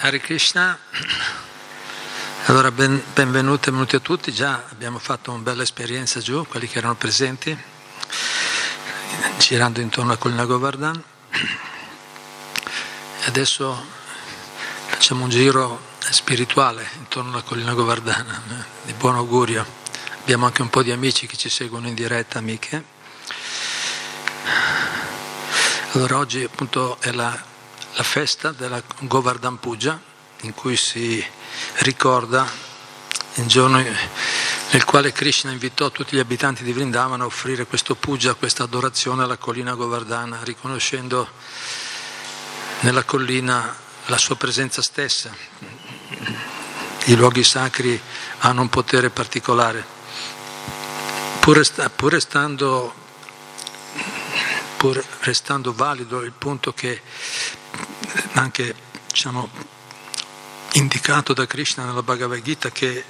Hare Krishna, allora ben, benvenuti, benvenuti a tutti, già abbiamo fatto una bella esperienza giù, quelli che erano presenti, girando intorno a Collina Govardhan. Adesso facciamo un giro spirituale intorno alla Collina Govardhana, di buon augurio. Abbiamo anche un po' di amici che ci seguono in diretta, amiche. Allora oggi appunto è la la festa della Govardhan Puja, in cui si ricorda il giorno nel quale Krishna invitò tutti gli abitanti di Vrindavan a offrire questo puja, questa adorazione alla collina Govardhana, riconoscendo nella collina la sua presenza stessa. I luoghi sacri hanno un potere particolare. Pur, restando, pur restando valido il punto che anche diciamo, indicato da Krishna nella Bhagavad Gita che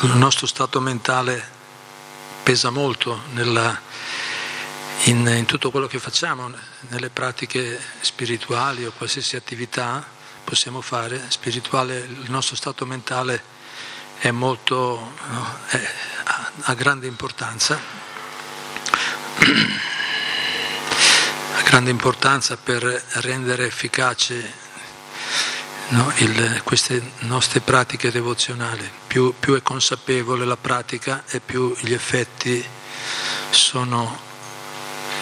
il nostro stato mentale pesa molto nella, in, in, tutto quello che facciamo, nelle pratiche spirituali o qualsiasi attività possiamo fare. Spirituale, il nostro stato mentale è molto, no, è, ha, ha grande importanza grande importanza per rendere efficace no, il, queste nostre pratiche devozionali. Più, più, è consapevole la pratica e più gli effetti sono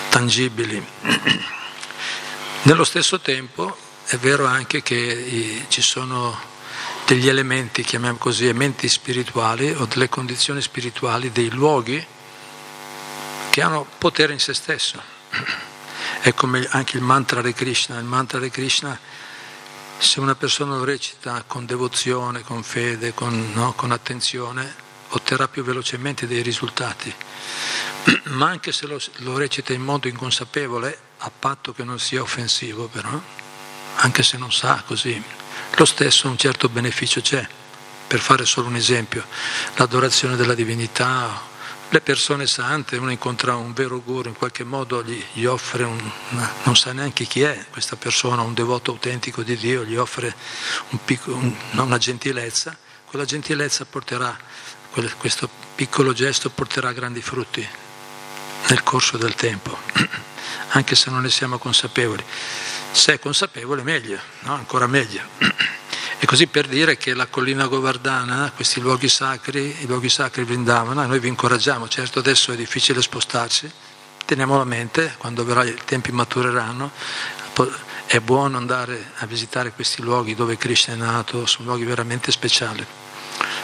tangibili. Nello stesso tempo è vero anche che i, ci sono degli elementi, chiamiamo così, elementi spirituali o delle condizioni spirituali, dei luoghi che hanno potere in se stesso è come anche il mantra di Krishna. Il mantra di Krishna, se una persona lo recita con devozione, con fede, con, no, con attenzione, otterrà più velocemente dei risultati. Ma anche se lo, lo recita in modo inconsapevole, a patto che non sia offensivo però, anche se non sa così, lo stesso un certo beneficio c'è. Per fare solo un esempio, l'adorazione della divinità le persone sante, uno incontra un vero guru, in qualche modo gli, gli offre, un, non sa neanche chi è questa persona, un devoto autentico di Dio, gli offre un picco, un, una gentilezza, quella gentilezza porterà, questo piccolo gesto porterà grandi frutti nel corso del tempo, anche se non ne siamo consapevoli. Se è consapevole meglio, no? ancora meglio. E così per dire che la collina Govardhana, questi luoghi sacri, i luoghi sacri Vrindavana, noi vi incoraggiamo, certo adesso è difficile spostarsi, teniamolo a mente, quando verrà, i tempi matureranno, è buono andare a visitare questi luoghi dove Krishna è nato, sono luoghi veramente speciali,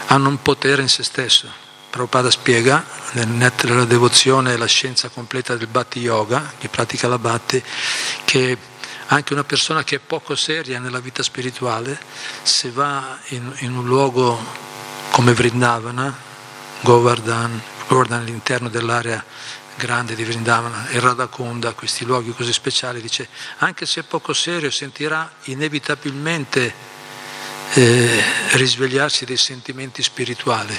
hanno un potere in se stesso. Prabhupada spiega nel netto della devozione e la scienza completa del Bhatti Yoga, che pratica la Bhatti, che anche una persona che è poco seria nella vita spirituale, se va in, in un luogo come Vrindavana, Govardhan, Govardhan all'interno dell'area grande di Vrindavana e Radhakunda, questi luoghi così speciali, dice, anche se è poco serio sentirà inevitabilmente eh, risvegliarsi dei sentimenti spirituali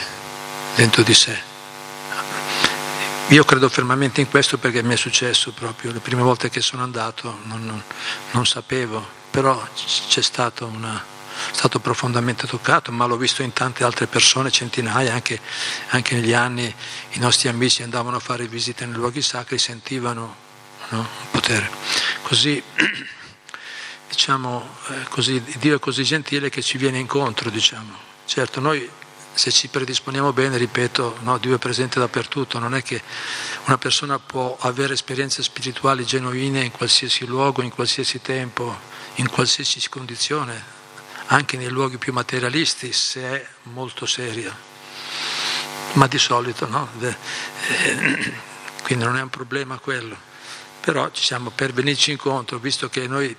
dentro di sé. Io credo fermamente in questo perché mi è successo proprio, le prime volte che sono andato non, non, non sapevo, però c'è stato, una, stato profondamente toccato, ma l'ho visto in tante altre persone, centinaia, anche, anche negli anni i nostri amici andavano a fare visite nei luoghi sacri, sentivano no, un potere. Così, diciamo, eh, così, Dio è così gentile che ci viene incontro, diciamo. Certo, noi se ci predisponiamo bene, ripeto, no, Dio è presente dappertutto, non è che una persona può avere esperienze spirituali genuine in qualsiasi luogo, in qualsiasi tempo, in qualsiasi condizione, anche nei luoghi più materialisti, se è molto seria. Ma di solito no, eh, quindi non è un problema quello. Però diciamo, per venirci incontro, visto che noi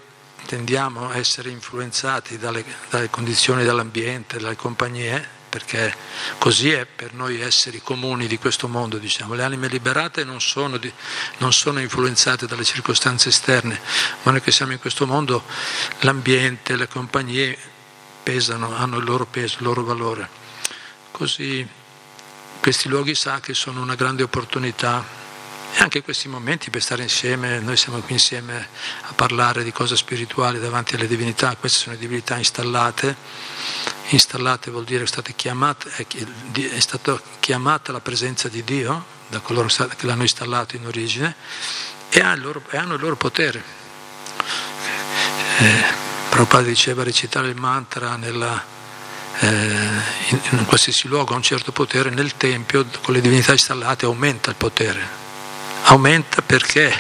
tendiamo a essere influenzati dalle, dalle condizioni dell'ambiente, dalle compagnie, perché così è per noi esseri comuni di questo mondo, diciamo. Le anime liberate non sono, di, non sono, influenzate dalle circostanze esterne, ma noi che siamo in questo mondo, l'ambiente, le compagnie pesano, hanno il loro peso, il loro valore. Così questi luoghi sacri sono una grande opportunità E anche questi momenti per stare insieme, noi siamo qui insieme a parlare di cose spirituali davanti alle divinità, queste sono divinità installate, installate vuol dire che è stata chiamata la presenza di Dio da coloro che l'hanno installato in origine e hanno il loro potere. Eh, Prabhupada diceva recitare il mantra nella, eh, in, in qualsiasi luogo ha un certo potere, nel Tempio con le divinità installate aumenta il potere aumenta perché,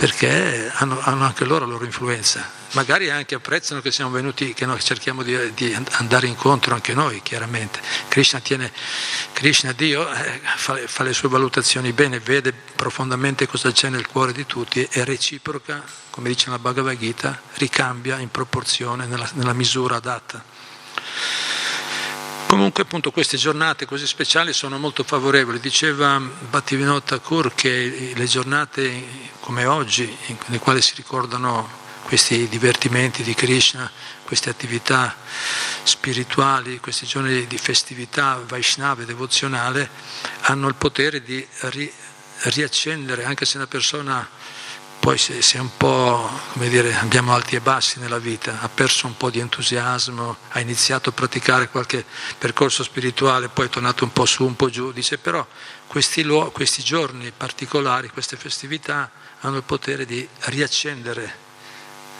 perché hanno, hanno, anche loro la loro influenza. Magari anche apprezzano che siamo venuti, che noi cerchiamo di, di andare incontro anche noi, chiaramente. Krishna, tiene, Krishna Dio, eh, fa, fa, le sue valutazioni bene, vede profondamente cosa c'è nel cuore di tutti e reciproca, come dice la Bhagavad Gita, ricambia in proporzione, nella, nella misura adatta. Comunque appunto queste giornate così speciali sono molto favorevoli. Diceva Bhattivinoda Thakur che le giornate come oggi, nelle quali si ricordano questi divertimenti di Krishna, queste attività spirituali, questi giorni di festività Vaishnava e devozionale, hanno il potere di ri- riaccendere, anche se una persona poi se, se un po', come dire, abbiamo alti e bassi nella vita, ha perso un po' di entusiasmo, ha iniziato a praticare qualche percorso spirituale, poi è tornato un po' su, un po' giù, dice però questi, luoghi, questi giorni particolari, queste festività hanno il potere di riaccendere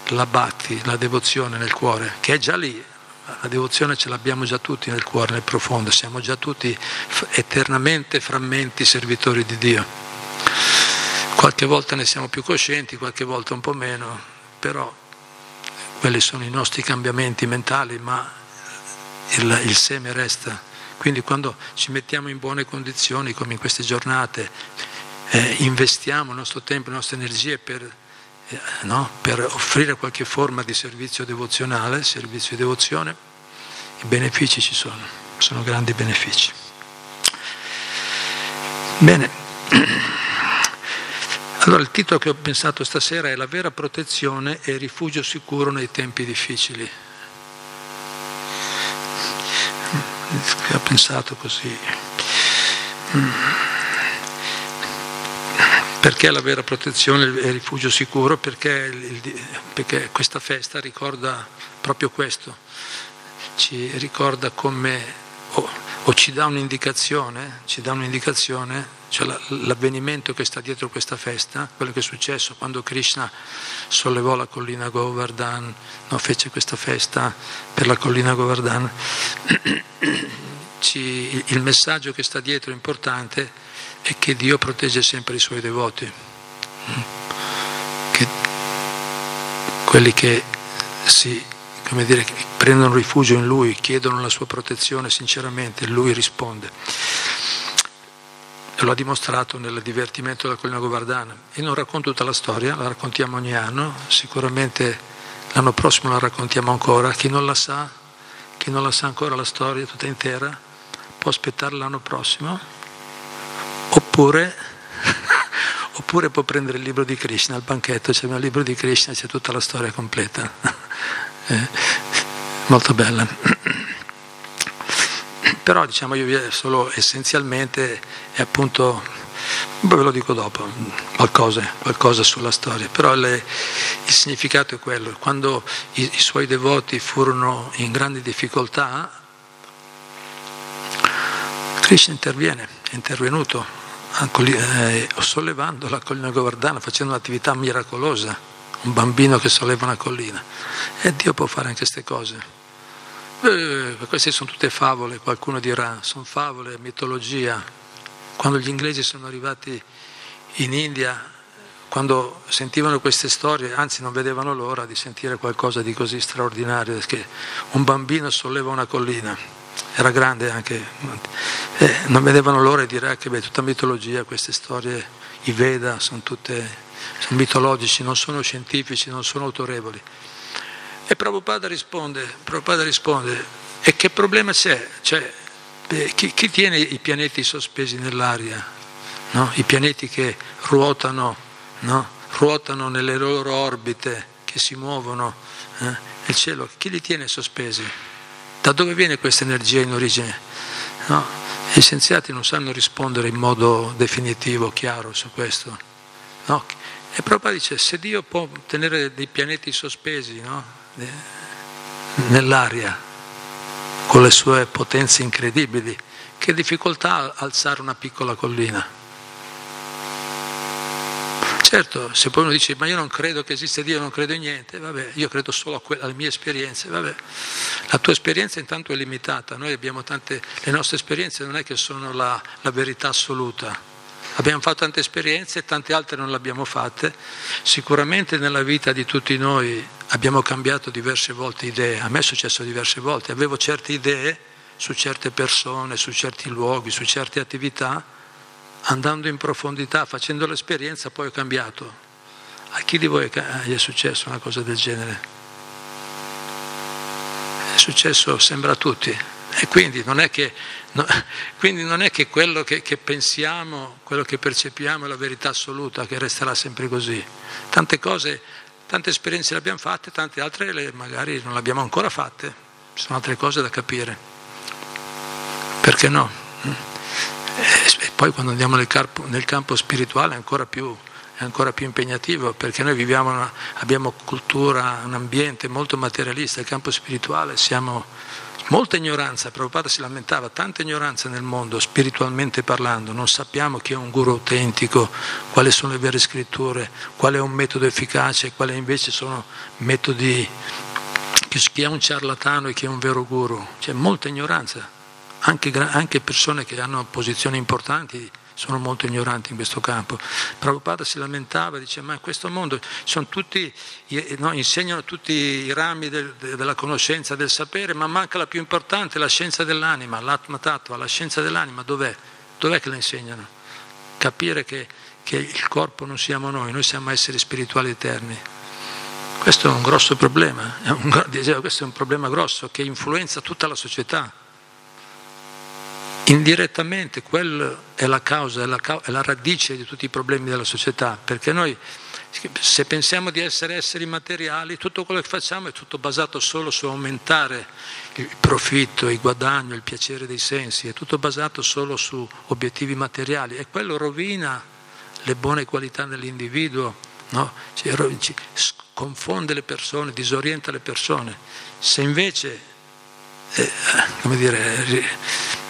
la batti, la devozione nel cuore, che è già lì, la devozione ce l'abbiamo già tutti nel cuore, nel profondo, siamo già tutti eternamente frammenti servitori di Dio. Qualche volta ne siamo più coscienti, qualche volta un po' meno, però quelli sono i nostri cambiamenti mentali, ma il, il seme resta. Quindi quando ci mettiamo in buone condizioni, come in queste giornate, eh, investiamo il nostro tempo, le nostre energie per, eh, no? per offrire qualche forma di servizio devozionale, servizio di devozione, i benefici ci sono, sono grandi benefici. Bene. Allora il titolo che ho pensato stasera è La vera protezione e rifugio sicuro nei tempi difficili. Ho pensato così. Perché la vera protezione e rifugio sicuro? Perché, perché questa festa ricorda proprio questo, ci ricorda come, o, ci dà un'indicazione, ci dà un'indicazione? Cioè l'avvenimento che sta dietro questa festa, quello che è successo quando Krishna sollevò la collina Govardhan, no, fece questa festa per la collina Govardhan, Ci, il messaggio che sta dietro importante è che Dio protegge sempre i suoi devoti, che quelli che si dire, prendono rifugio in Lui, chiedono la sua protezione sinceramente, Lui risponde e lo ha dimostrato nel divertimento della collina Govardana. E non racconto tutta la storia, la raccontiamo ogni anno, sicuramente l'anno prossimo la raccontiamo ancora. Chi non la sa, chi non la sa ancora la storia tutta intera, può aspettare l'anno prossimo, oppure, oppure può prendere il libro di Krishna, al banchetto c'è il libro di Krishna, c'è tutta la storia completa. eh, molto bella. Però diciamo io solo essenzialmente è appunto, ve lo dico dopo, qualcosa, qualcosa sulla storia, però le, il significato è quello, quando i, i suoi devoti furono in grandi difficoltà, Krishna interviene, è intervenuto eh, sollevando la collina Govardhana, facendo un'attività miracolosa, un bambino che solleva una collina. E Dio può fare anche queste cose. Eh, queste sono tutte favole, qualcuno dirà, sono favole, mitologia. Quando gli inglesi sono arrivati in India, quando sentivano queste storie, anzi non vedevano l'ora di sentire qualcosa di così straordinario, perché un bambino solleva una collina, era grande anche, eh, non vedevano l'ora di dire ah, che beh, tutta mitologia, queste storie, i Veda, sono tutte sono mitologici, non sono scientifici, non sono autorevoli. E Prabhupada risponde, Prabhupada risponde e che problema c'è? Cioè, beh, chi, chi, tiene i pianeti sospesi nell'aria? No? I pianeti che ruotano, no? ruotano nelle loro orbite, che si muovono eh? cielo, chi li tiene sospesi? Da dove viene questa energia in origine? No? Gli scienziati non sanno rispondere in modo definitivo, chiaro su questo. No? E Prabhupada dice, se Dio può tenere dei pianeti sospesi no? nell'aria, con le sue potenze incredibili, che difficoltà alzare una piccola collina? Certo, se poi uno dice ma io non credo che esista Dio, non credo in niente, vabbè, io credo solo que- alle mie esperienze, vabbè. La tua esperienza intanto è limitata, noi abbiamo tante, le nostre esperienze non è che sono la, la verità assoluta, abbiamo fatto tante esperienze e tante altre non le abbiamo fatte, sicuramente nella vita di tutti noi abbiamo cambiato diverse volte idee, a me è successo diverse volte, avevo certe idee su certe persone, su certi luoghi, su certe attività, andando in profondità, facendo l'esperienza, poi ho cambiato. A chi di voi gli è successo una cosa del genere? È successo, sembra a tutti. E quindi non è che, no, non è che quello che, che, pensiamo, quello che percepiamo è la verità assoluta, che resterà sempre così. Tante cose, tante esperienze le abbiamo fatte, tante altre le, magari non le abbiamo ancora fatte. Ci sono altre cose da capire. Perché no? Poi quando andiamo nel campo, nel campo spirituale è ancora, più, è ancora più impegnativo perché noi viviamo una, abbiamo cultura, un ambiente molto materialista, il campo spirituale siamo molta ignoranza, Prabhupada si lamentava, tanta ignoranza nel mondo, spiritualmente parlando, non sappiamo chi è un guru autentico, quali sono le vere scritture, qual è un metodo efficace, quali invece sono metodi, chi è un ciarlatano e chi è un vero guru, c'è molta ignoranza anche, anche persone che hanno posizioni importanti sono molto ignoranti in questo campo. Prabhupada si lamentava, dice ma in questo mondo tutti, no, insegnano tutti i rami del, della conoscenza, del sapere, ma manca la più importante, la scienza dell'anima, l'atma tattva, la scienza dell'anima, dov'è? Dov'è che la insegnano? Capire che, che il corpo non siamo noi, noi siamo esseri spirituali eterni. Questo è un grosso problema, è un, questo è un problema grosso che influenza tutta la società indirettamente quella è la causa, è la, è la radice di tutti i problemi della società, perché noi se pensiamo di essere esseri materiali, tutto quello che facciamo è tutto basato solo su aumentare il profitto, il guadagno, il piacere dei sensi, è tutto basato solo su obiettivi materiali e quello rovina le buone qualità dell'individuo, no? ci, confonde le persone, disorienta le persone. Se invece, eh, come dire,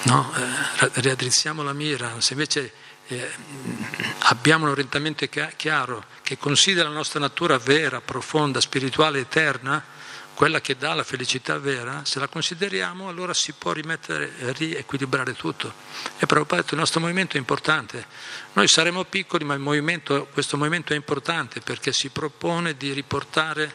no? eh, riaddrizziamo la mira, se invece eh, abbiamo un orientamento chiaro che considera la nostra natura vera, profonda, spirituale, eterna, quella che dà la felicità vera, se la consideriamo allora si può rimettere, riequilibrare tutto. E Prabhupada il nostro movimento è importante. Noi saremo piccoli, ma movimento, questo movimento è importante perché si propone di riportare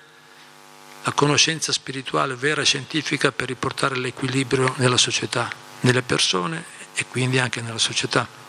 la conoscenza spirituale vera e scientifica per riportare l'equilibrio nella società nelle persone e quindi anche nella società.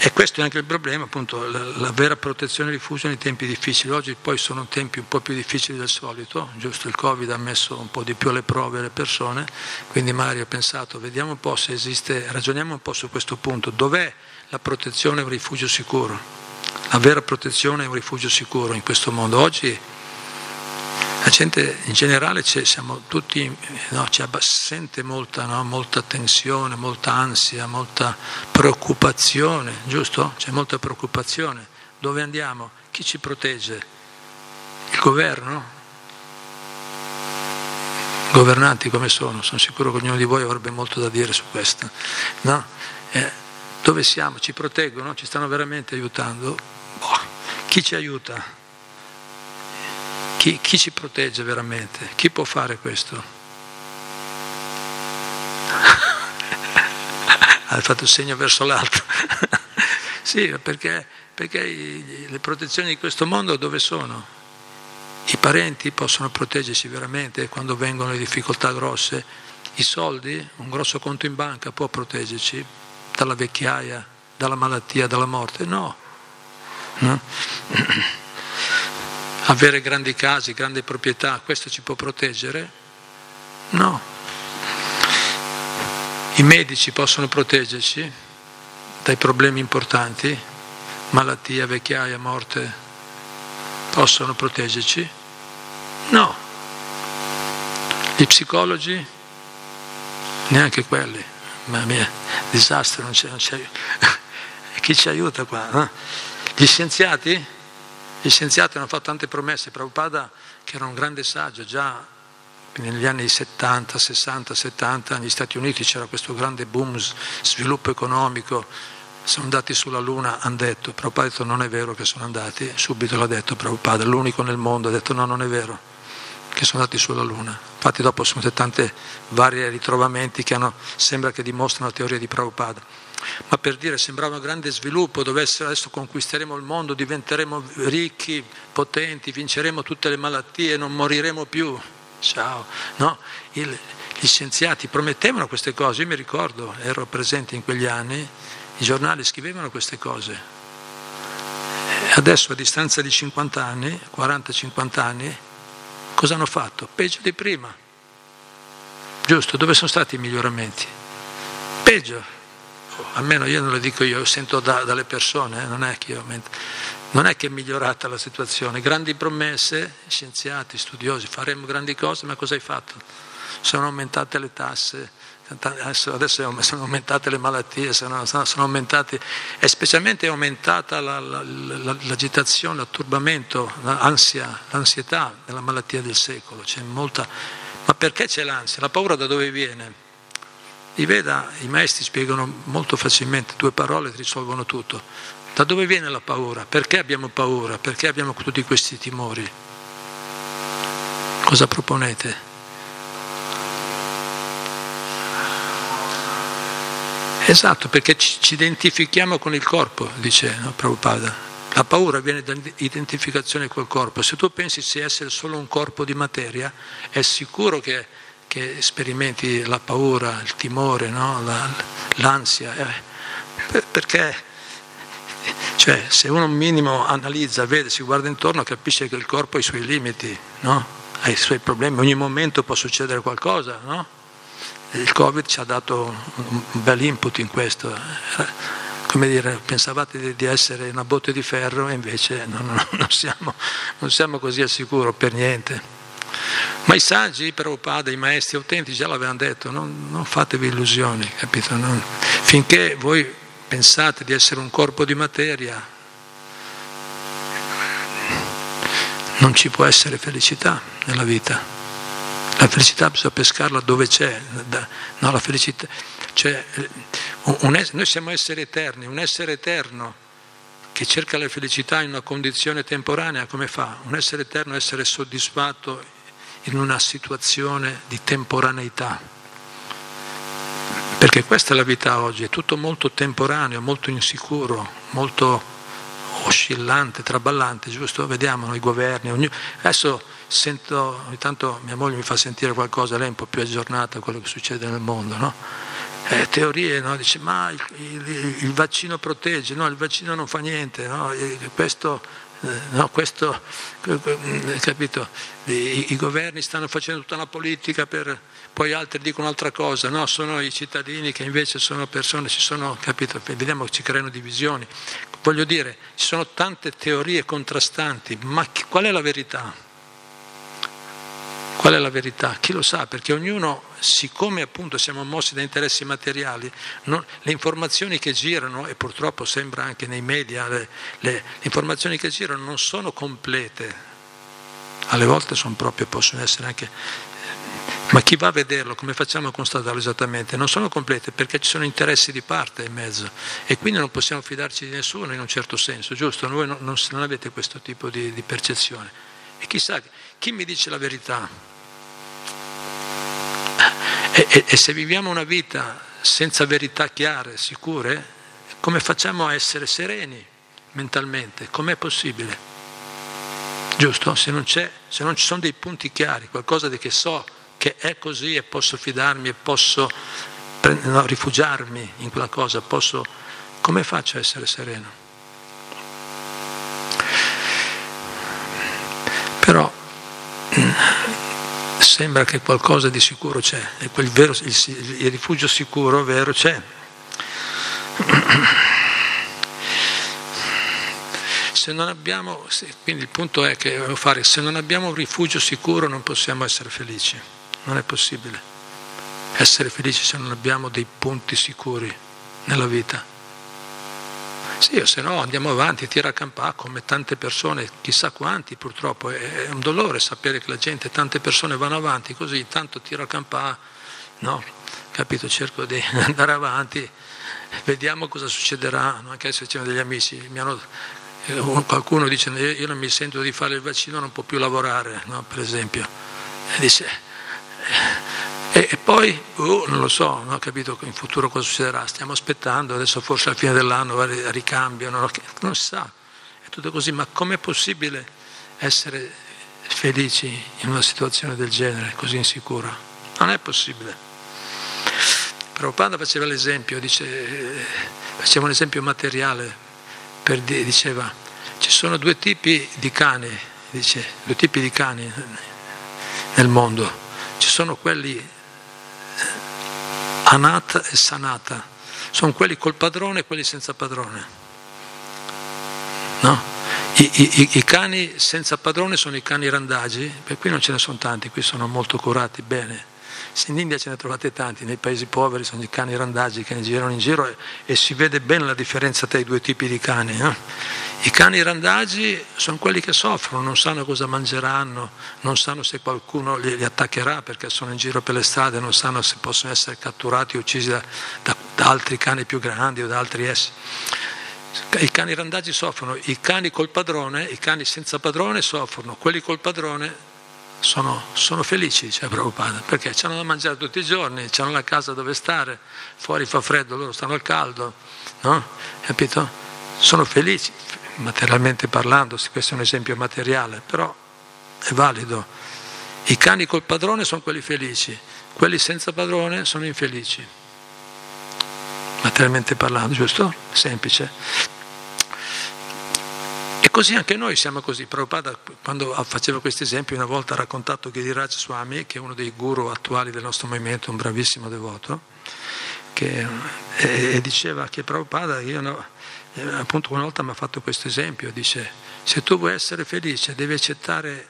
E questo è anche il problema, appunto, la, la vera protezione diffusa nei tempi difficili. Oggi poi sono tempi un po' più difficili del solito, giusto il Covid ha messo un po' di più alle prove alle persone, quindi magari ho pensato, vediamo un po' se esiste, ragioniamo un po' su questo punto, dov'è la protezione e un rifugio sicuro? La vera protezione è un rifugio sicuro in questo mondo. Oggi la gente in generale siamo tutti, no, sente molta, no, molta, tensione, molta ansia, molta preoccupazione, giusto? C'è molta preoccupazione. Dove andiamo? Chi ci protegge? Il governo? Governanti come sono? Sono sicuro che ognuno di voi avrebbe molto da dire su questo. No? Eh, dove siamo? Ci proteggono? Ci stanno veramente aiutando? Boh, chi ci aiuta? Chi, chi ci protegge veramente? Chi può fare questo? ha fatto il segno verso l'alto. sì, perché, perché le protezioni di questo mondo dove sono? I parenti possono proteggersi veramente quando vengono le difficoltà grosse. I soldi, un grosso conto in banca può proteggerci dalla vecchiaia, dalla malattia, dalla morte? No. No? Avere grandi case, grandi proprietà, questo ci può proteggere? No. I medici possono proteggerci dai problemi importanti, malattia, vecchiaia, morte, possono proteggerci? No. Gli psicologi? Neanche quelli. Mamma mia, disastro, non c'è, non c'è. Chi ci aiuta qua? No? Gli scienziati? Gli scienziati hanno fatto tante promesse. Prabhupada, che era un grande saggio, già negli anni 70, 60, 70 negli Stati Uniti c'era questo grande boom, sviluppo economico, sono andati sulla Luna, hanno detto, Prabhupada ha detto non è vero che sono andati, subito l'ha detto Prabhupada, l'unico nel mondo ha detto no, non è vero che sono andati sulla Luna. Infatti dopo sono state tante vari ritrovamenti che hanno, sembra che dimostrano la teoria di Prabhupada. Ma per dire, sembrava un grande sviluppo, dove adesso conquisteremo il mondo, diventeremo ricchi, potenti, vinceremo tutte le malattie, non moriremo più. Ciao. No? Il, gli scienziati promettevano queste cose, io mi ricordo, ero presente in quegli anni, i giornali scrivevano queste cose. Adesso a distanza di 50 anni, 40-50 anni, cosa hanno fatto? Peggio di prima. Giusto? Dove sono stati i miglioramenti? Peggio. Almeno io non lo dico io, sento da, dalle persone, eh? non, è io, non è che è migliorata la situazione. Grandi promesse, scienziati, studiosi, faremo grandi cose, ma cosa hai fatto? Sono aumentate le tasse, adesso, sono aumentate le malattie, sono, sono aumentati, e specialmente è aumentata la, la, la, l'agitazione, l'atturbamento, l'ansia, l'ansietà della malattia del secolo. Molta, ma perché c'è l'ansia? La paura da dove viene? I Veda, i maestri spiegano molto facilmente, due parole risolvono tutto. Da dove viene la paura? Perché abbiamo paura? Perché abbiamo tutti questi timori? Cosa proponete? Esatto, perché ci identifichiamo con il corpo, dice no, Prabhupada. La paura viene dall'identificazione col corpo. Se tu pensi di essere solo un corpo di materia, è sicuro che, che sperimenti la paura, il timore, no? la, l'ansia. Eh, perché cioè, se uno un minimo analizza, vede, si guarda intorno, capisce che il corpo ha i suoi limiti, no? ha i suoi problemi, ogni momento può succedere qualcosa, no? Il Covid ci ha dato un bel input in questo. Come dire, pensavate di essere una botte di ferro e invece non, non, siamo, non siamo, così al sicuro per niente. Ma i saggi, Prabhupada, i maestri autentici già l'avevano detto, non, non fatevi illusioni, capito? Finché voi pensate di essere un corpo di materia, non ci può essere felicità nella vita. La felicità bisogna pescarla dove c'è, no, la felicità, cioè, un, noi siamo esseri eterni, un essere eterno che cerca la felicità in una condizione temporanea, come fa? Un essere eterno essere soddisfatto in una situazione di temporaneità. Perché questa è la vita oggi, è tutto molto temporaneo, molto insicuro, molto oscillante, traballante, giusto? Vediamo i governi. Ognuno... Adesso sento, ogni tanto mia moglie mi fa sentire qualcosa, lei è un po' più aggiornata a quello che succede nel mondo, no? Eh, teorie, no? dice ma il, il, il, vaccino protegge, no, il vaccino non fa niente, no? questo, eh, no, questo capito? I, I, governi stanno facendo tutta una politica per poi altri dicono un'altra cosa, no, sono i cittadini che invece sono persone, ci sono, capito? Vediamo che ci creano divisioni. Voglio dire, ci sono tante teorie contrastanti, ma qual è la verità? Qual è la verità? Chi lo sa? Perché ognuno, siccome appunto siamo mossi da interessi materiali, non, le informazioni che girano, e purtroppo sembra anche nei media, le, le, le informazioni che girano non sono complete, alle volte sono proprio, possono essere anche ma chi va a vederlo, come facciamo a constatarlo esattamente? Non sono complete perché ci sono interessi di parte in mezzo e quindi non possiamo fidarci di nessuno in un certo senso, giusto? Voi non, non, non avete questo tipo di, di percezione. E chissà, chi mi dice la verità? E, e, e se viviamo una vita senza verità chiare, sicure, come facciamo a essere sereni mentalmente? Com'è possibile? Giusto? Se non, se non ci sono dei punti chiari, qualcosa di che so che è così e posso fidarmi e posso no, rifugiarmi in quella cosa, posso, come faccio a essere sereno? Però sembra che qualcosa di sicuro c'è, e quel vero, il, il rifugio sicuro vero c'è. se non abbiamo, quindi il punto è che fare, se non abbiamo un rifugio sicuro non possiamo essere felici, non è possibile essere felici se non abbiamo dei punti sicuri nella vita. Sì, o se no andiamo avanti, tira a campà come tante persone, chissà quanti purtroppo, è un dolore sapere che la gente, tante persone vanno avanti così, tanto tiro a campà, no, capito, cerco di andare avanti, vediamo cosa succederà, anche se c'erano degli amici, hanno, eh, qualcuno dice io non mi sento di fare il vaccino, non può più lavorare, no, per esempio, e dice e, e poi, uh, non lo so, non ho capito in futuro cosa succederà, stiamo aspettando, adesso forse alla fine dell'anno ricambiano, non si sa, è tutto così, ma com'è possibile essere felici in una situazione del genere, così insicura? Non è possibile. Prabhupada faceva l'esempio, dice, faceva un esempio materiale, per, diceva, ci sono due tipi di cani, dice, due tipi di cani nel mondo, ci sono quelli Anata e Sanata, sono quelli col padrone e quelli senza padrone. No? I, i, I, cani senza padrone sono i cani randagi, per qui non ce ne sono tanti, qui sono molto curati bene in India ce ne trovate tanti, nei paesi poveri sono i cani randagi che ne girano in giro e, e si vede bene la differenza tra i due tipi di cani. Eh? I cani randagi sono quelli che soffrono, non sanno cosa mangeranno, non sanno se qualcuno li, li attaccherà perché sono in giro per le strade, non sanno se possono essere catturati o uccisi da, da, da altri cani più grandi o da altri esseri. I cani randagi soffrono, i cani col padrone, i cani senza padrone soffrono, quelli col padrone sono, sono felici, cioè Prabhupada, perché hanno da mangiare tutti i giorni, hanno la casa dove stare, fuori fa freddo, loro stanno al caldo, no? Capito? Sono felici, materialmente parlando, questo è un esempio materiale, però è valido. I cani col padrone sono quelli felici, quelli senza padrone sono infelici. Materialmente parlando, giusto? Semplice. E così anche noi siamo così. Prabhupada, quando faceva questi esempi, una volta ha raccontato Giriraj Swami, che è uno dei guru attuali del nostro movimento, un bravissimo devoto, che, e, e, diceva che Prabhupada, io no, eh, appunto una volta mi ha fatto questo esempio, dice, se tu vuoi essere felice devi accettare,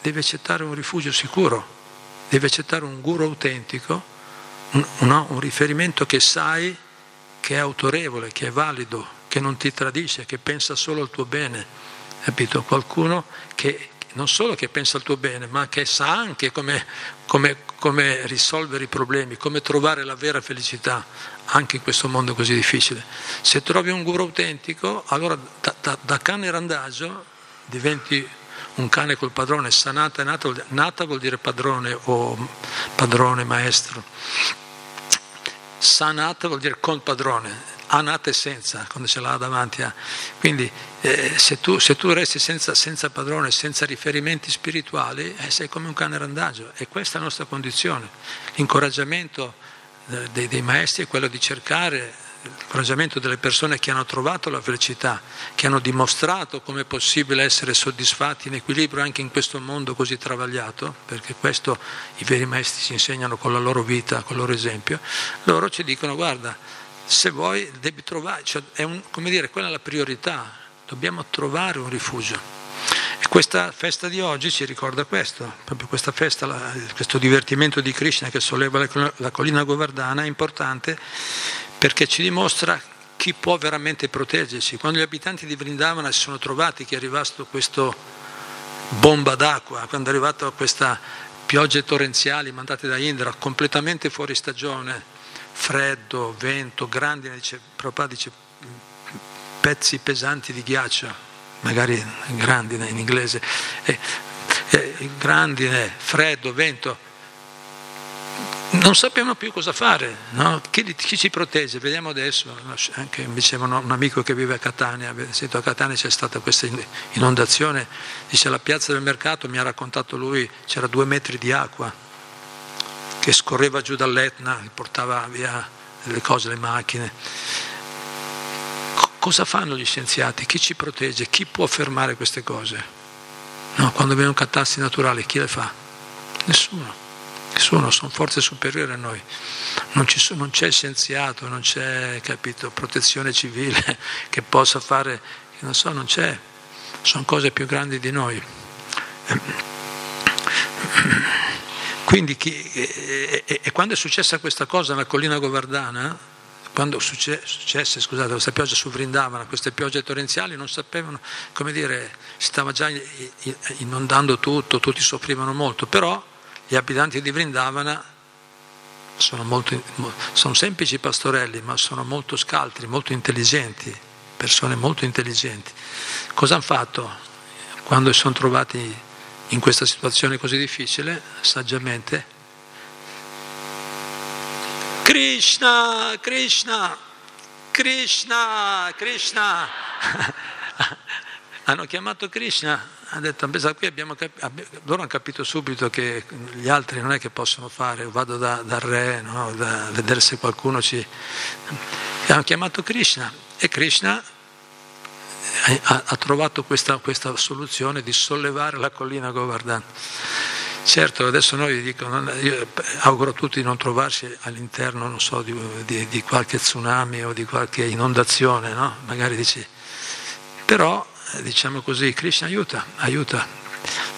devi accettare un rifugio sicuro, devi accettare un guru autentico, un, no, un riferimento che sai che è autorevole, che è valido, che non ti tradisce, che pensa solo al tuo bene, capito? Qualcuno che non solo che pensa al tuo bene, ma che sa anche come, come, come risolvere i problemi, come trovare la vera felicità anche in questo mondo così difficile. Se trovi un guru autentico, allora da, da, da cane randagio diventi un cane col padrone, sanata è nata, nata vuol dire padrone o padrone, maestro. Sanata vuol dire con padrone, anata e senza, quando ce l'ha davanti a. Quindi eh, se, tu, se, tu, resti senza, senza, padrone, senza riferimenti spirituali, eh, sei come un cane randagio e questa è la nostra condizione. L'incoraggiamento eh, dei, dei maestri è quello di cercare l'incoraggiamento delle persone che hanno trovato la felicità, che hanno dimostrato come è possibile essere soddisfatti in equilibrio anche in questo mondo così travagliato, perché questo i veri maestri ci insegnano con la loro vita, con il loro esempio, loro ci dicono guarda, se vuoi devi trovare, cioè è un, come dire, quella è la priorità, dobbiamo trovare un rifugio. Questa festa di oggi ci ricorda questo, proprio questa festa, questo divertimento di Krishna che solleva la collina Govardhana è importante perché ci dimostra chi può veramente proteggerci. Quando gli abitanti di Vrindavana si sono trovati che è arrivato questo bomba d'acqua, quando è arrivata questa piogge torrenziali mandate da Indra completamente fuori stagione, freddo, vento, grandine, dice, Prabhupada dice pezzi pesanti di ghiaccio, magari grandine in inglese, eh, eh, grandine, freddo, vento, non sappiamo più cosa fare, no? chi, chi, ci protegge? Vediamo adesso, anche mi diceva un amico che vive a Catania, sento a Catania c'è stata questa inondazione, dice alla piazza del mercato, mi ha raccontato lui, c'era due metri di acqua, che scorreva giù dall'Etna, portava via le cose, le macchine. cosa fanno gli scienziati? Chi ci protegge? Chi può fermare queste cose? No, quando abbiamo catastrofi naturali, chi le fa? Nessuno. Nessuno, sono forze superiori a noi. Non, ci, non c'è scienziato, non c'è capito, protezione civile che possa fare non so, non c'è, sono cose più grandi di noi. Quindi chi, e, e, e, quando è successa questa cosa nella collina Govardana, quando successe, scusate, questa pioggia su Vrindavana, queste piogge torrenziali non sapevano, come dire, stava già inondando tutto, tutti soffrivano molto, però gli abitanti di Vrindavana sono, molto, sono semplici pastorelli, ma sono molto scaltri, molto intelligenti, persone molto intelligenti. Cosa hanno fatto quando si sono trovati in questa situazione così difficile? Saggiamente. Krishna, Krishna, Krishna, Krishna. hanno chiamato Krishna, hanno detto, qui abbiamo cap- loro hanno capito subito che gli altri non è che possono fare, vado da, dal re, no? da vedere se qualcuno ci... E hanno chiamato Krishna e Krishna ha, ha trovato questa, questa, soluzione di sollevare la collina Govardhan. Certo, adesso noi dico, io auguro a tutti di non trovarsi all'interno, so, di, di, di, qualche tsunami o di qualche inondazione, no? Magari dici, però eh, diciamo così, Krishna aiuta, aiuta.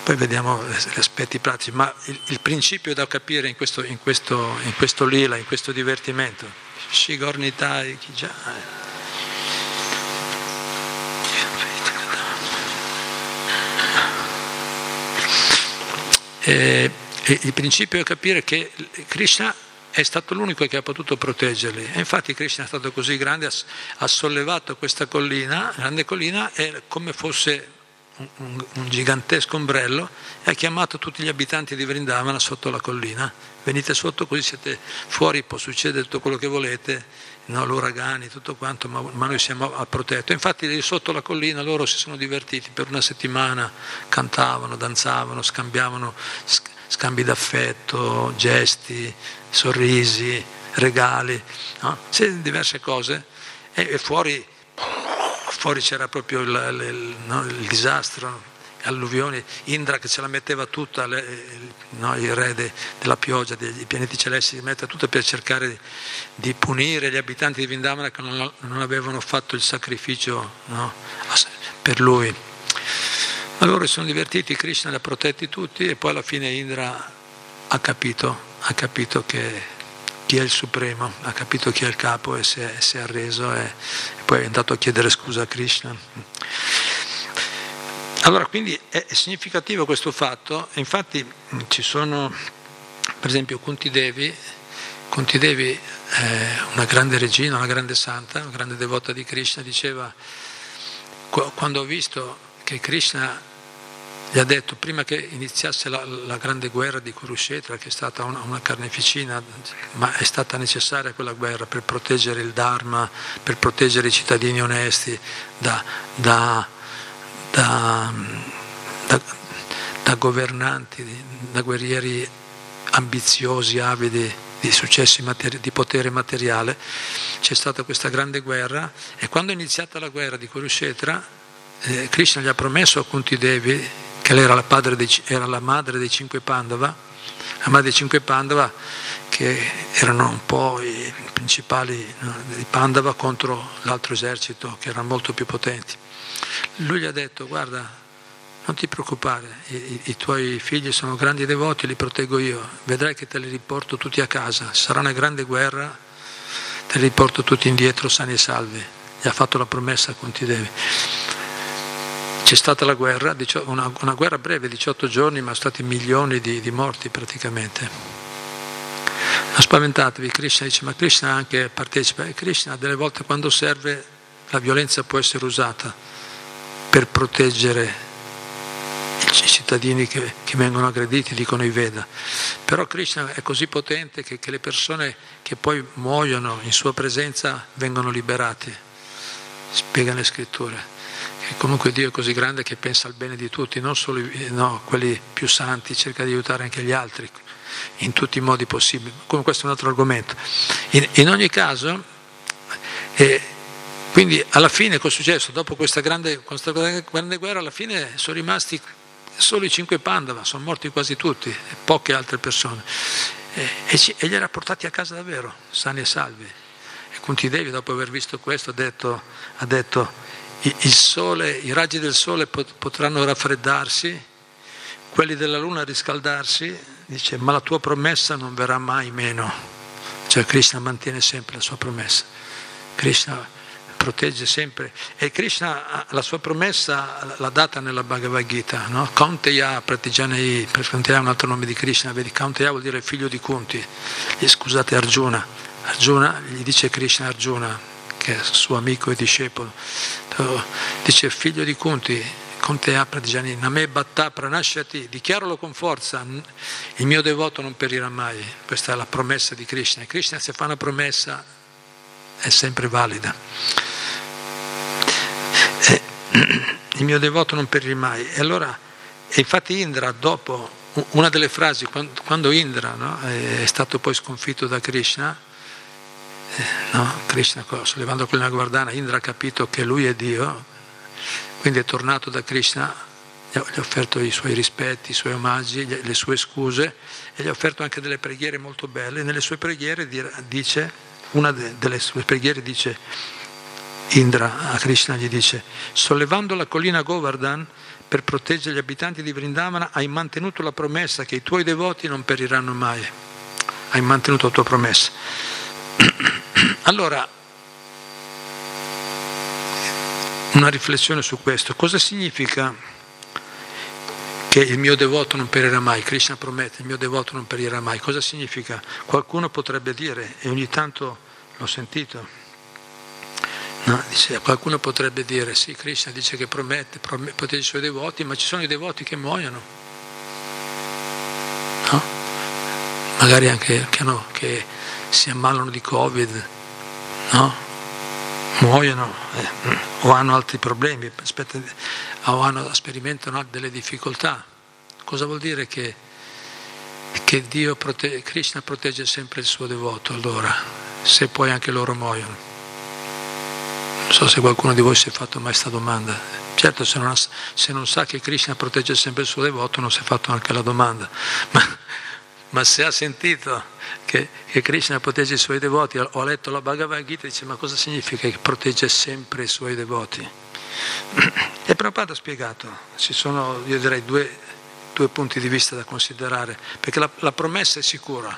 Poi vediamo gli aspetti pratici, ma il, il principio da capire in questo, in, questo, in questo, lila, in questo divertimento. Shigornitai, già. Eh, il principio è capire che Krishna è stato l'unico che ha potuto proteggerli. E infatti Krishna è stato così grande, ha sollevato questa collina, grande collina, come fosse un, un, gigantesco ombrello e ha chiamato tutti gli abitanti di Vrindavana sotto la collina. Venite sotto così siete fuori, può succedere tutto quello che volete, no, l'uragani, tutto quanto, ma, ma, noi siamo a protetto. Infatti lì sotto la collina loro si sono divertiti per una settimana, cantavano, danzavano, scambiavano scambi d'affetto, gesti, sorrisi, regali, no? diverse cose. E, fuori, fuori, c'era proprio il, il, no, il disastro, alluvioni, Indra che ce la metteva tutta, le, no, il re de, della pioggia, dei pianeti celesti, si mette tutta per cercare di, punire gli abitanti di Vindamana che non, non avevano fatto il sacrificio per lui. Si sono divertiti, Krishna li ha protetti tutti e poi alla fine Indra ha capito, ha capito chi è il supremo, ha capito chi è il capo e si è, si è arreso e, e, poi è andato a chiedere scusa a Krishna. Allora, quindi è, significativo questo fatto, infatti ci sono, per esempio, Kunti Devi, Kunti Devi è una grande regina, una grande santa, una grande devota di Krishna, diceva, quando ho visto che Krishna gli ha detto prima che iniziasse la, la grande guerra di Kurukshetra, che è stata una, una, carneficina, ma è stata necessaria quella guerra per proteggere il Dharma, per proteggere i cittadini onesti da, da, da, da governanti, da guerrieri ambiziosi, avidi di successi materi- di potere materiale. C'è stata questa grande guerra e quando è iniziata la guerra di Kurukshetra eh, Krishna gli ha promesso a Kunti Devi, che lei era la, dei, era la madre dei cinque Pandava, la madre dei cinque Pandava che erano un po' i principali no, di Pandava contro l'altro esercito che erano molto più potenti. Lui gli ha detto guarda non ti preoccupare, i, i, tuoi figli sono grandi devoti, li proteggo io, vedrai che te li riporto tutti a casa, sarà una grande guerra, te li riporto tutti indietro sani e salvi. Gli ha fatto la promessa a Kunti Devi. C'è stata la guerra, una, guerra breve, 18 giorni, ma stati milioni di, di morti praticamente. Non spaventatevi, Krishna dice, ma Krishna anche partecipa. E Krishna delle volte quando serve la violenza può essere usata per proteggere i cittadini che, che vengono aggrediti, dicono i Veda. Però Krishna è così potente che, che le persone che poi muoiono in sua presenza vengono liberate, spiegano le scritture. E comunque Dio è così grande che pensa al bene di tutti, non solo no, quelli più santi, cerca di aiutare anche gli altri in tutti i modi possibili. Come questo è un altro argomento. In, in ogni caso, eh, quindi alla fine cosa è successo? Dopo questa grande, questa grande, guerra, alla fine sono rimasti solo i cinque Pandava, sono morti quasi tutti, poche altre persone. E, e, e li era portati a casa davvero, sani e salvi. E Kunti Devi, dopo aver visto questo, ha detto, ha detto sole, i raggi del sole potranno raffreddarsi, quelli della luna riscaldarsi, dice ma la tua promessa non verrà mai meno. Cioè Krishna mantiene sempre la sua promessa. Krishna protegge sempre. E Krishna la sua promessa l'ha data nella Bhagavad Gita, no? Kaunteya Pratijanai, per Kaunteya è un altro nome di Krishna, vedi Kaunteya vuol dire figlio di Kunti, scusate Arjuna, Arjuna gli dice Krishna Arjuna, che è suo amico e discepolo, dice figlio di Kunti, Kaunteya Pratijani, Name Bhatta Pranashati, dichiaralo con forza, il mio devoto non perirà mai, questa è la promessa di Krishna, e Krishna se fa una promessa è sempre valida. Il mio devoto non perirà mai. E allora, e infatti Indra dopo, una delle frasi, quando Indra no, è stato poi sconfitto da Krishna, eh, no, Krishna sollevando quella guardana, Indra ha capito che lui è Dio, quindi è tornato da Krishna, gli ha offerto i suoi rispetti, i suoi omaggi, le sue scuse e gli ha offerto anche delle preghiere molto belle. Nelle sue preghiere dice, una delle sue preghiere dice Indra a Krishna gli dice, sollevando la collina Govardhan per proteggere gli abitanti di Vrindavana, hai mantenuto la promessa che i tuoi devoti non periranno mai. Hai mantenuto la tua promessa. Allora, una riflessione su questo. Cosa significa che il mio devoto non perirà mai? Krishna promette, il mio devoto non perirà mai. Cosa significa? Qualcuno potrebbe dire, e ogni tanto l'ho sentito, No, dice, qualcuno potrebbe dire, sì, Krishna dice che promette, protegge i suoi devoti, ma ci sono i devoti che muoiono. No? Magari anche che, no, che, si ammalano di Covid, no? muoiono eh, o hanno altri problemi, aspetta, o hanno, sperimentano delle difficoltà. Cosa vuol dire che, che protegge, Krishna protegge sempre il suo devoto allora, se poi anche loro muoiono? Non so se qualcuno di voi si è fatto mai questa domanda. Certo, se non, ha, se non, sa che Krishna protegge sempre il suo devoto, non si è fatto anche la domanda. Ma, ma se ha sentito che, che, Krishna protegge i suoi devoti, ho letto la Bhagavad Gita dice ma cosa significa che protegge sempre i suoi devoti? E Prabhupada ha spiegato, ci sono, io direi, due, due punti di vista da considerare, perché la, la promessa è sicura.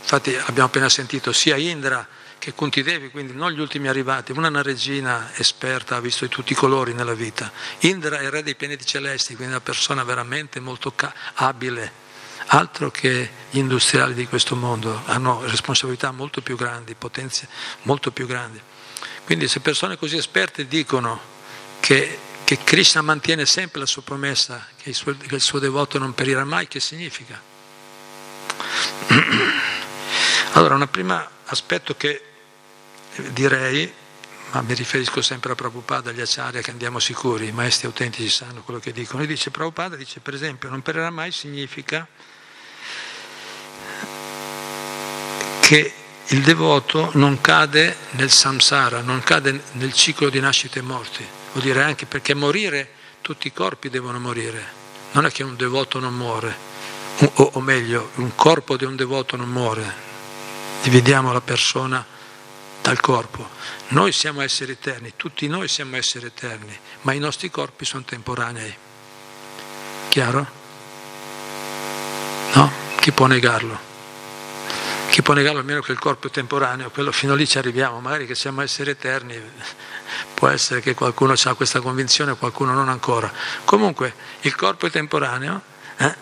Infatti abbiamo appena sentito sia Indra che Conti Devi, quindi non gli ultimi arrivati, una, una regina esperta, ha visto di tutti i colori nella vita. Indra è il re dei pianeti celesti, quindi una persona veramente molto abile, altro che gli industriali di questo mondo, hanno responsabilità molto più grandi, potenze molto più grandi. Quindi se persone così esperte dicono che, che Krishna mantiene sempre la sua promessa, che il suo, che il suo devoto non perirà mai, che significa? Allora, un primo aspetto che direi, ma mi riferisco sempre a Prabhupada, agli acciari che andiamo sicuri, i maestri autentici sanno quello che dicono. E dice Prabhupada, dice per esempio, non perirà mai significa che il devoto non cade nel samsara, non cade nel ciclo di nascite e morti. Vuol dire anche perché morire, tutti i corpi devono morire. Non è che un devoto non muore, o, o meglio, un corpo di un devoto non muore. Dividiamo la persona dal corpo. Noi siamo esseri eterni, tutti noi siamo esseri eterni, ma i nostri corpi sono temporanei. Chiaro? No? Chi può negarlo? Chi può negarlo almeno che il corpo è temporaneo? Quello fino lì ci arriviamo, magari che siamo esseri eterni, può essere che qualcuno ha questa convinzione, qualcuno non ancora. Comunque il corpo è temporaneo eh?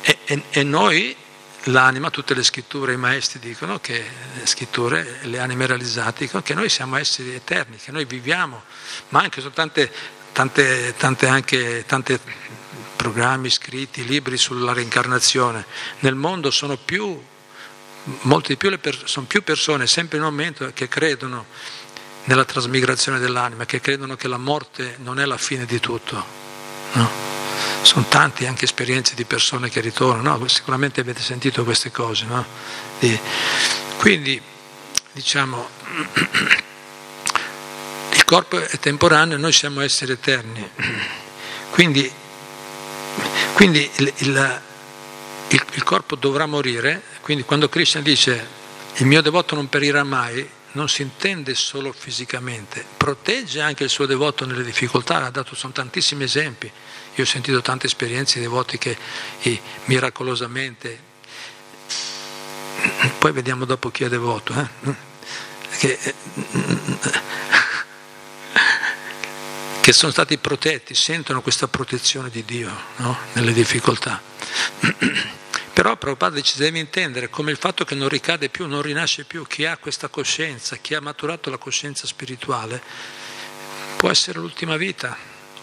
e, e, e noi l'anima, tutte le scritture, i maestri dicono che le scritture, le anime realizzate dicono che noi siamo esseri eterni, che noi viviamo, ma anche sono tante, tante, tante, anche, tante programmi scritti, libri sulla reincarnazione. Nel mondo sono più, molte di più, per, sono più persone, sempre in aumento, che credono nella trasmigrazione dell'anima, che credono che la morte non è la fine di tutto. No? sono tante anche esperienze di persone che ritornano, no? sicuramente avete sentito queste cose. No? E quindi diciamo, il corpo è temporaneo, noi siamo esseri eterni. Quindi, quindi il, il, il, il corpo dovrà morire, quindi quando Krishna dice il mio devoto non perirà mai, non si intende solo fisicamente, protegge anche il suo devoto nelle difficoltà, ha dato sono tantissimi esempi. Io ho sentito tante esperienze di devoti che eh, miracolosamente, poi vediamo dopo chi è devoto, eh? che, eh, che, sono stati protetti, sentono questa protezione di Dio no? nelle difficoltà. Però Prabhupada ci deve intendere come il fatto che non ricade più, non rinasce più, chi ha questa coscienza, chi ha maturato la coscienza spirituale, può essere l'ultima vita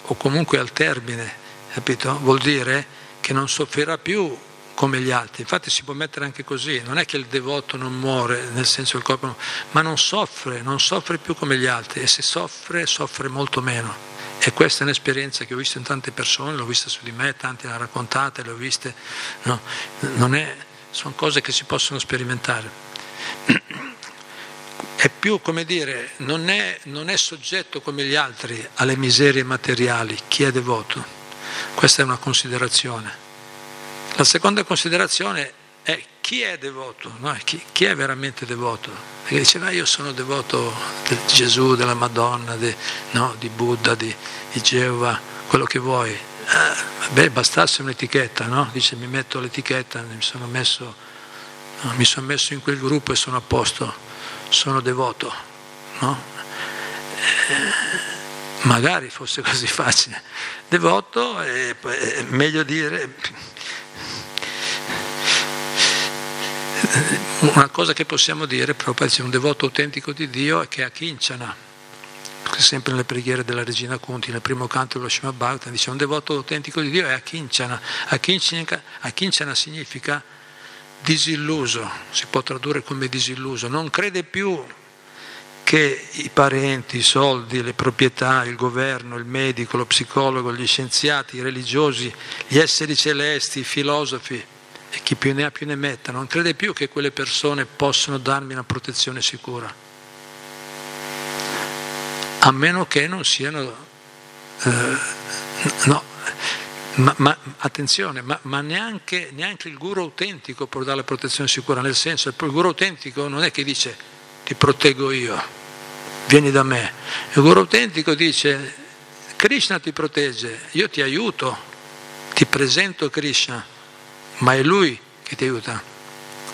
o comunque al termine, capito? Vuol dire che non soffrirà più come gli altri. Infatti si può mettere anche così, non è che il devoto non muore, nel senso del corpo, ma non soffre, non soffre più come gli altri e se soffre, soffre molto meno. E questa è un'esperienza che ho visto in tante persone, l'ho vista su di me, tanti l'hanno raccontate, le ho viste, no, è, sono cose che si possono sperimentare. È più, come dire, non è, non è soggetto come gli altri alle miserie materiali, chi è devoto. Questa è una considerazione. La seconda considerazione è chi è devoto, no? chi, chi, è veramente devoto. Perché diceva io sono devoto di Gesù, della Madonna, di, no? di Buddha, di, di, Geova, quello che vuoi. Eh, beh, bastasse un'etichetta, no? Dice mi metto l'etichetta, mi sono, messo, no? mi sono messo in quel gruppo e sono a posto, sono devoto. No? Eh, magari fosse così facile. Devoto è, è meglio dire una cosa che possiamo dire, proprio se un devoto autentico di Dio è che a Kinchana, sempre nelle preghiere della regina Kunti, nel primo canto dello Shema Bhagavatam, dice un devoto autentico di Dio è a Kinchana. A Kinchana significa disilluso, si può tradurre come disilluso, non crede più che i parenti, i soldi, le proprietà, il governo, il medico, lo psicologo, gli scienziati, i religiosi, gli esseri celesti, i filosofi, e chi più ne ha più ne metta, non crede più che quelle persone possono darmi una protezione sicura, a meno che non siano, eh, no, ma, ma attenzione, ma, ma neanche, neanche, il guru autentico può dare la protezione sicura, nel senso il guru autentico non è che dice ti proteggo io, vieni da me, il guru autentico dice Krishna ti protegge, io ti aiuto, ti presento Krishna ma è lui che ti aiuta,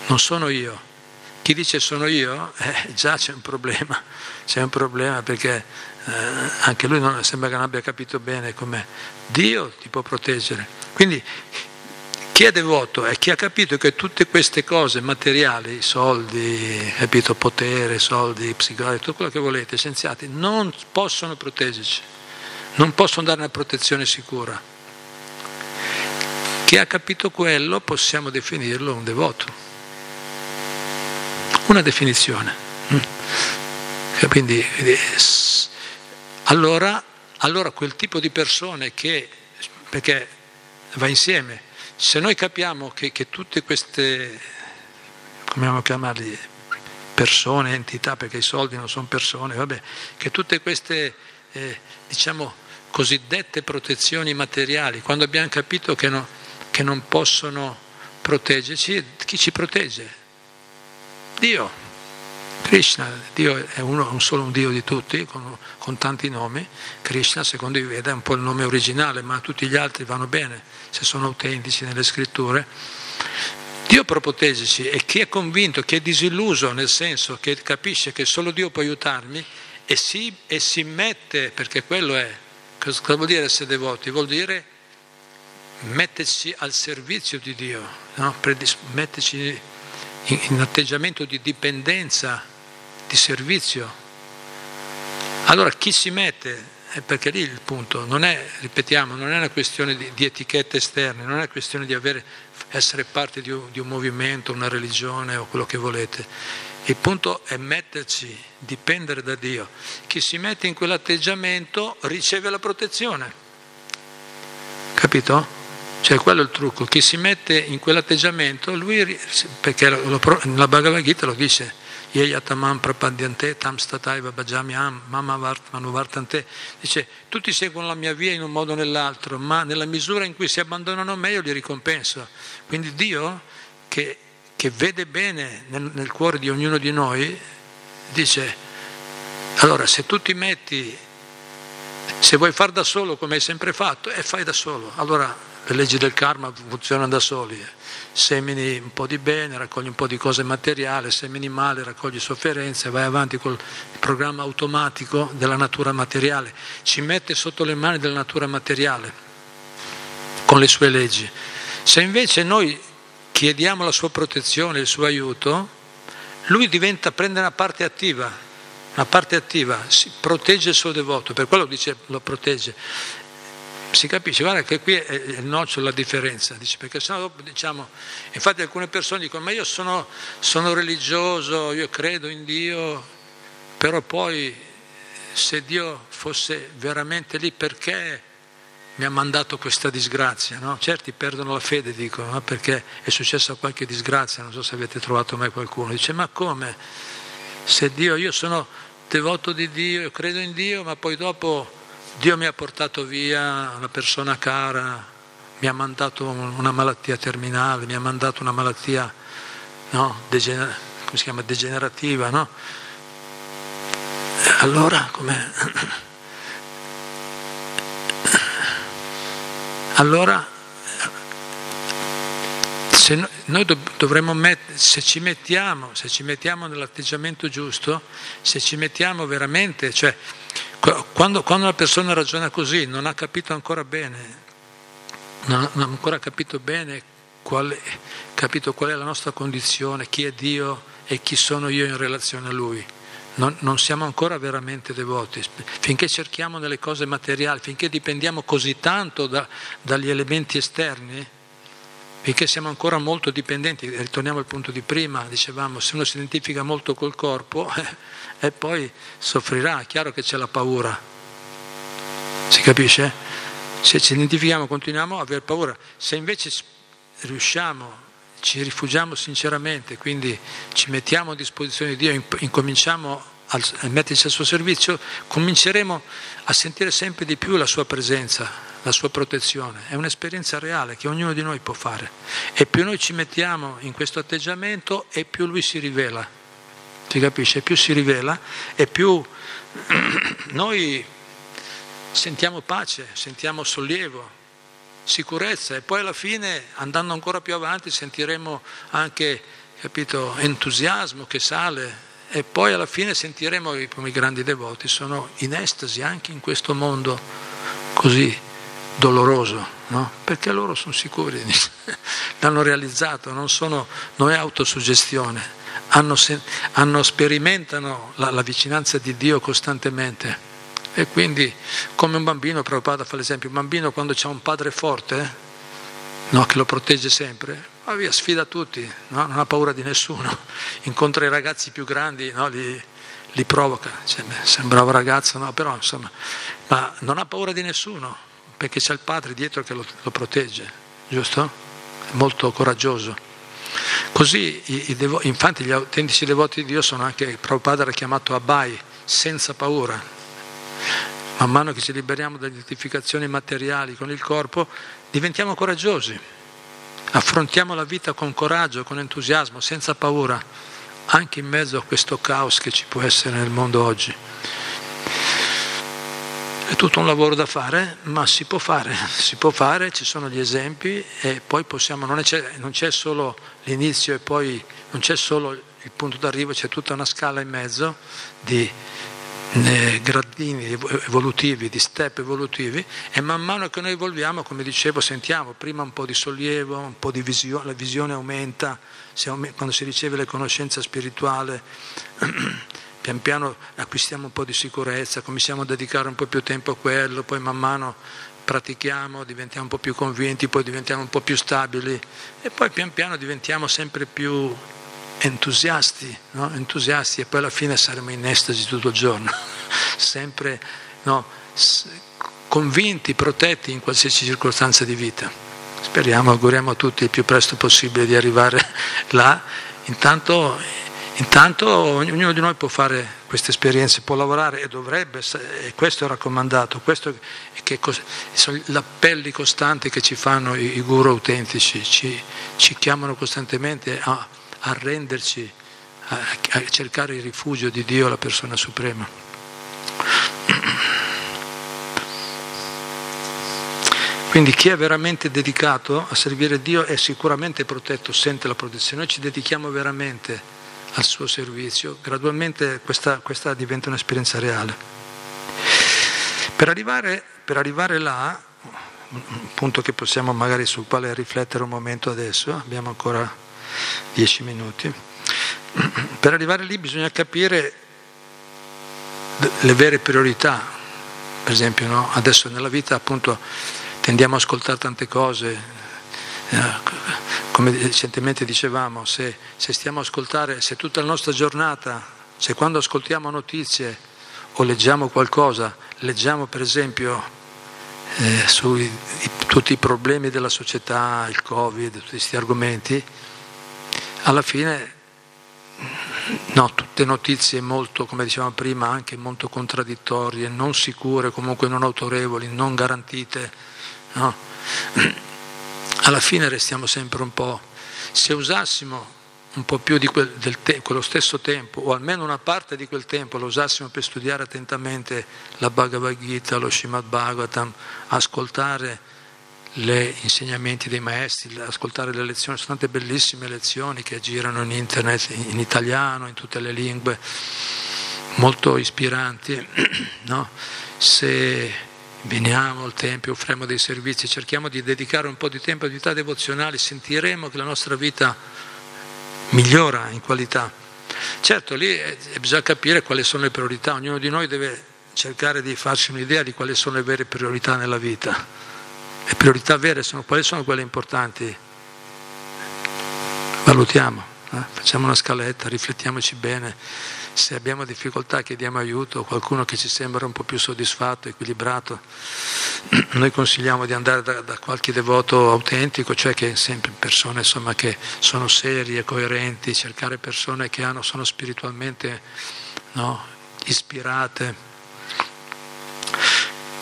non sono io. Chi dice sono io, eh, già c'è un problema, c'è un problema perché eh, anche lui non, sembra che non abbia capito bene com'è. Dio ti può proteggere. Quindi chi è devoto è chi ha capito che tutte queste cose materiali, soldi, capito, potere, soldi, psicologi, tutto quello che volete, scienziati, non possono proteggerci, non possono dare una protezione sicura. Chi ha capito quello possiamo definirlo un devoto. Una definizione. Mm. Quindi, allora, allora quel tipo di persone che, perché va insieme, se noi capiamo che, che tutte queste, come dobbiamo chiamarli, persone, entità, perché i soldi non sono persone, vabbè, che tutte queste, eh, diciamo, cosiddette protezioni materiali, quando abbiamo capito che no, che non possono proteggerci, chi ci protegge? Dio. Krishna, Dio è uno, un solo un Dio di tutti, con, con, tanti nomi. Krishna, secondo i Veda, è un po' il nome originale, ma tutti gli altri vanno bene, se sono autentici nelle scritture. Dio può proteggerci e chi è convinto, chi è disilluso, nel senso che capisce che solo Dio può aiutarmi e si, e si mette, perché quello è, cosa vuol dire essere devoti? Vuol dire metterci al servizio di Dio, no? metterci in, in atteggiamento di dipendenza, di servizio. Allora chi si mette? Perché lì il punto non è, ripetiamo, non è una questione di, di etichette esterne, non è una questione di avere, essere parte di un, di un movimento, una religione o quello che volete. Il punto è metterci, dipendere da Dio. Chi si mette in quell'atteggiamento riceve la protezione. Capito? Cioè quello è il trucco, chi si mette in quell'atteggiamento, lui, perché la Bhagavad Gita lo dice, dice tutti seguono la mia via in un modo o nell'altro, ma nella misura in cui si abbandonano a me io li ricompenso. Quindi Dio che, che vede bene nel, nel cuore di ognuno di noi, dice, allora se tu ti metti, se vuoi far da solo come hai sempre fatto, e fai da solo, allora le leggi del karma funzionano da soli. Eh. Semini un po' di bene, raccogli un po' di cose materiali, semini male, raccogli sofferenze, vai avanti col programma automatico della natura materiale, ci mette sotto le mani della natura materiale con le sue leggi. Se invece noi chiediamo la sua protezione, il suo aiuto, lui diventa, prende una parte attiva, una parte attiva, protegge il suo devoto, per quello dice lo protegge. Si capisce, guarda che qui è il nocciolo la differenza, dice, perché sennò dopo diciamo, infatti alcune persone dicono ma io sono, sono religioso, io credo in Dio, però poi se Dio fosse veramente lì perché mi ha mandato questa disgrazia, no? Certi perdono la fede, dicono, no? perché è successa qualche disgrazia, non so se avete trovato mai qualcuno, dice ma come? Se Dio, io sono devoto di Dio, io credo in Dio, ma poi dopo Dio mi ha portato via una persona cara, mi ha mandato una malattia terminale, mi ha mandato una malattia no? Degener- chiama, degenerativa, no? Allora come? allora se noi dovremmo mettere, se ci mettiamo, se ci mettiamo nell'atteggiamento giusto, se ci mettiamo veramente, cioè quando, quando una persona ragiona così non ha capito ancora bene, non ha ancora capito bene qual capito qual è la nostra condizione, chi è Dio e chi sono io in relazione a Lui non, non, siamo ancora veramente devoti. Finché cerchiamo nelle cose materiali, finché dipendiamo così tanto da, dagli elementi esterni, finché siamo ancora molto dipendenti, ritorniamo al punto di prima, dicevamo, se uno si identifica molto col corpo e poi soffrirà, è chiaro che c'è la paura. Si capisce? Se ci identifichiamo continuiamo a aver paura. Se invece riusciamo ci rifugiamo sinceramente, quindi ci mettiamo a disposizione di Dio, incominciamo a metterci al suo servizio, cominceremo a sentire sempre di più la sua presenza, la sua protezione. È un'esperienza reale che ognuno di noi può fare. E più noi ci mettiamo in questo atteggiamento e più lui si rivela. Si capisce? Più si rivela e più noi sentiamo pace, sentiamo sollievo, sicurezza e poi alla fine andando ancora più avanti sentiremo anche capito, entusiasmo che sale e poi alla fine sentiremo come i grandi devoti sono in estasi anche in questo mondo così doloroso, no? perché loro sono sicuri, l'hanno realizzato, non, sono, non è autosuggestione, hanno, hanno, sperimentano la, la vicinanza di Dio costantemente. E quindi, come un bambino, Prabhupada fa l'esempio, un bambino quando c'è un padre forte, no, che lo protegge sempre, va via, sfida tutti, no? non ha paura di nessuno, incontra i ragazzi più grandi, no? li, li, provoca, cioè, sei un ragazzo, però insomma, ma non ha paura di nessuno, perché c'è il padre dietro che lo, lo protegge, giusto? È molto coraggioso. Così, i, i devo, infatti, gli autentici devoti di Dio sono anche, Prabhupada era chiamato Abai, senza paura, Man mano che ci liberiamo dalle identificazioni materiali con il corpo, diventiamo coraggiosi, affrontiamo la vita con coraggio, con entusiasmo, senza paura, anche in mezzo a questo caos che ci può essere nel mondo oggi. Tutto un lavoro da fare, ma si può fare, si può fare, ci sono gli esempi e poi possiamo, non, c'è, non c'è solo l'inizio e poi non c'è solo il punto d'arrivo, c'è tutta una scala in mezzo di gradini evolutivi, di step evolutivi e man mano che noi evolviamo, come dicevo, sentiamo prima un po' di sollievo, un po' di visione, la visione aumenta, quando si riceve la conoscenza spirituale pian piano acquistiamo un po' di sicurezza, cominciamo a dedicare un po' più tempo a quello, poi man mano pratichiamo, diventiamo un po' più convinti, poi diventiamo un po' più stabili e poi pian piano diventiamo sempre più entusiasti, no? entusiasti e poi alla fine saremo in estasi tutto il giorno, sempre no? convinti, protetti in qualsiasi circostanza di vita. Speriamo, auguriamo a tutti il più presto possibile di arrivare là. Intanto, intanto ognuno di noi può fare queste esperienze, può lavorare e dovrebbe, e questo è raccomandato, questo è che sono gli appelli costanti che ci fanno i, guru autentici, ci, ci chiamano costantemente a arrenderci, a, a cercare il rifugio di Dio, la persona suprema. Quindi chi è veramente dedicato a servire Dio è sicuramente protetto, sente la protezione. Noi ci dedichiamo veramente al suo servizio, gradualmente questa, questa diventa un'esperienza reale. Per arrivare, per arrivare là, un punto che possiamo magari sul quale riflettere un momento adesso, abbiamo ancora dieci minuti, per arrivare lì bisogna capire le vere priorità, per esempio no? adesso nella vita appunto tendiamo ad ascoltare tante cose, come recentemente dicevamo, se, se stiamo a ascoltare, se tutta la nostra giornata, se quando ascoltiamo notizie o leggiamo qualcosa, leggiamo per esempio eh, su tutti i problemi della società, il Covid, tutti questi argomenti, alla fine no, tutte notizie molto, come dicevamo prima, anche molto contraddittorie, non sicure, comunque non autorevoli, non garantite. No? Alla fine restiamo sempre un po'. Se usassimo un po' più di quel, te, quello stesso tempo, o almeno una parte di quel tempo lo usassimo per studiare attentamente la Bhagavad Gita, lo Srimad Bhagavatam, ascoltare gli insegnamenti dei maestri, ascoltare le lezioni, sono tante bellissime lezioni che girano in internet, in italiano, in tutte le lingue, molto ispiranti. No? Se veniamo al Tempio, offriamo dei servizi, cerchiamo di dedicare un po' di tempo a attività devozionali, sentiremo che la nostra vita migliora in qualità. Certo, lì bisogna capire quali sono le priorità, ognuno di noi deve cercare di farsi un'idea di quali sono le vere priorità nella vita. Le priorità vere sono quali sono quelle importanti. Valutiamo, eh? facciamo una scaletta, riflettiamoci bene se abbiamo difficoltà chiediamo aiuto, qualcuno che ci sembra un po' più soddisfatto, equilibrato. Noi consigliamo di andare da, da qualche devoto autentico, cioè che sempre persone insomma, che sono serie, coerenti, cercare persone che hanno, sono spiritualmente no, ispirate.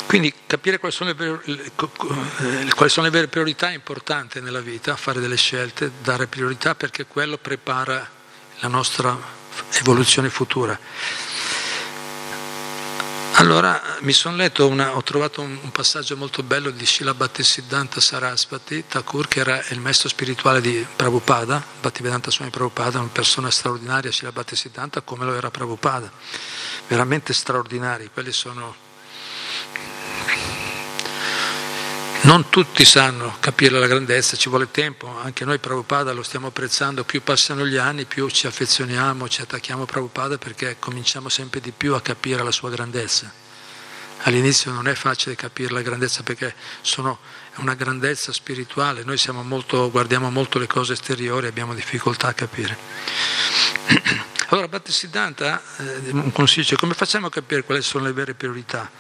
Quindi capire quali sono, le, eh, quali sono, le, vere priorità è importante nella vita, fare delle scelte, dare priorità perché quello prepara la nostra evoluzione futura. Allora mi sono letto, una, ho trovato un, un, passaggio molto bello di Srila Bhattisiddhanta Sarasvati Thakur, che era il maestro spirituale di Prabhupada, Bhattivedanta Swami Prabhupada, una persona straordinaria, Srila Bhattisiddhanta, come lo era Prabhupada, veramente straordinari, quelli sono Non tutti sanno capire la grandezza, ci vuole tempo, anche noi Prabhupada lo stiamo apprezzando, più passano gli anni più ci affezioniamo, ci attacchiamo a Prabhupada perché cominciamo sempre di più a capire la sua grandezza. All'inizio non è facile capire la grandezza perché sono, è una grandezza spirituale, noi molto, guardiamo molto le cose esteriori e abbiamo difficoltà a capire. Allora Bhattisiddhanta, eh, un consiglio, come facciamo a capire quali sono le vere priorità?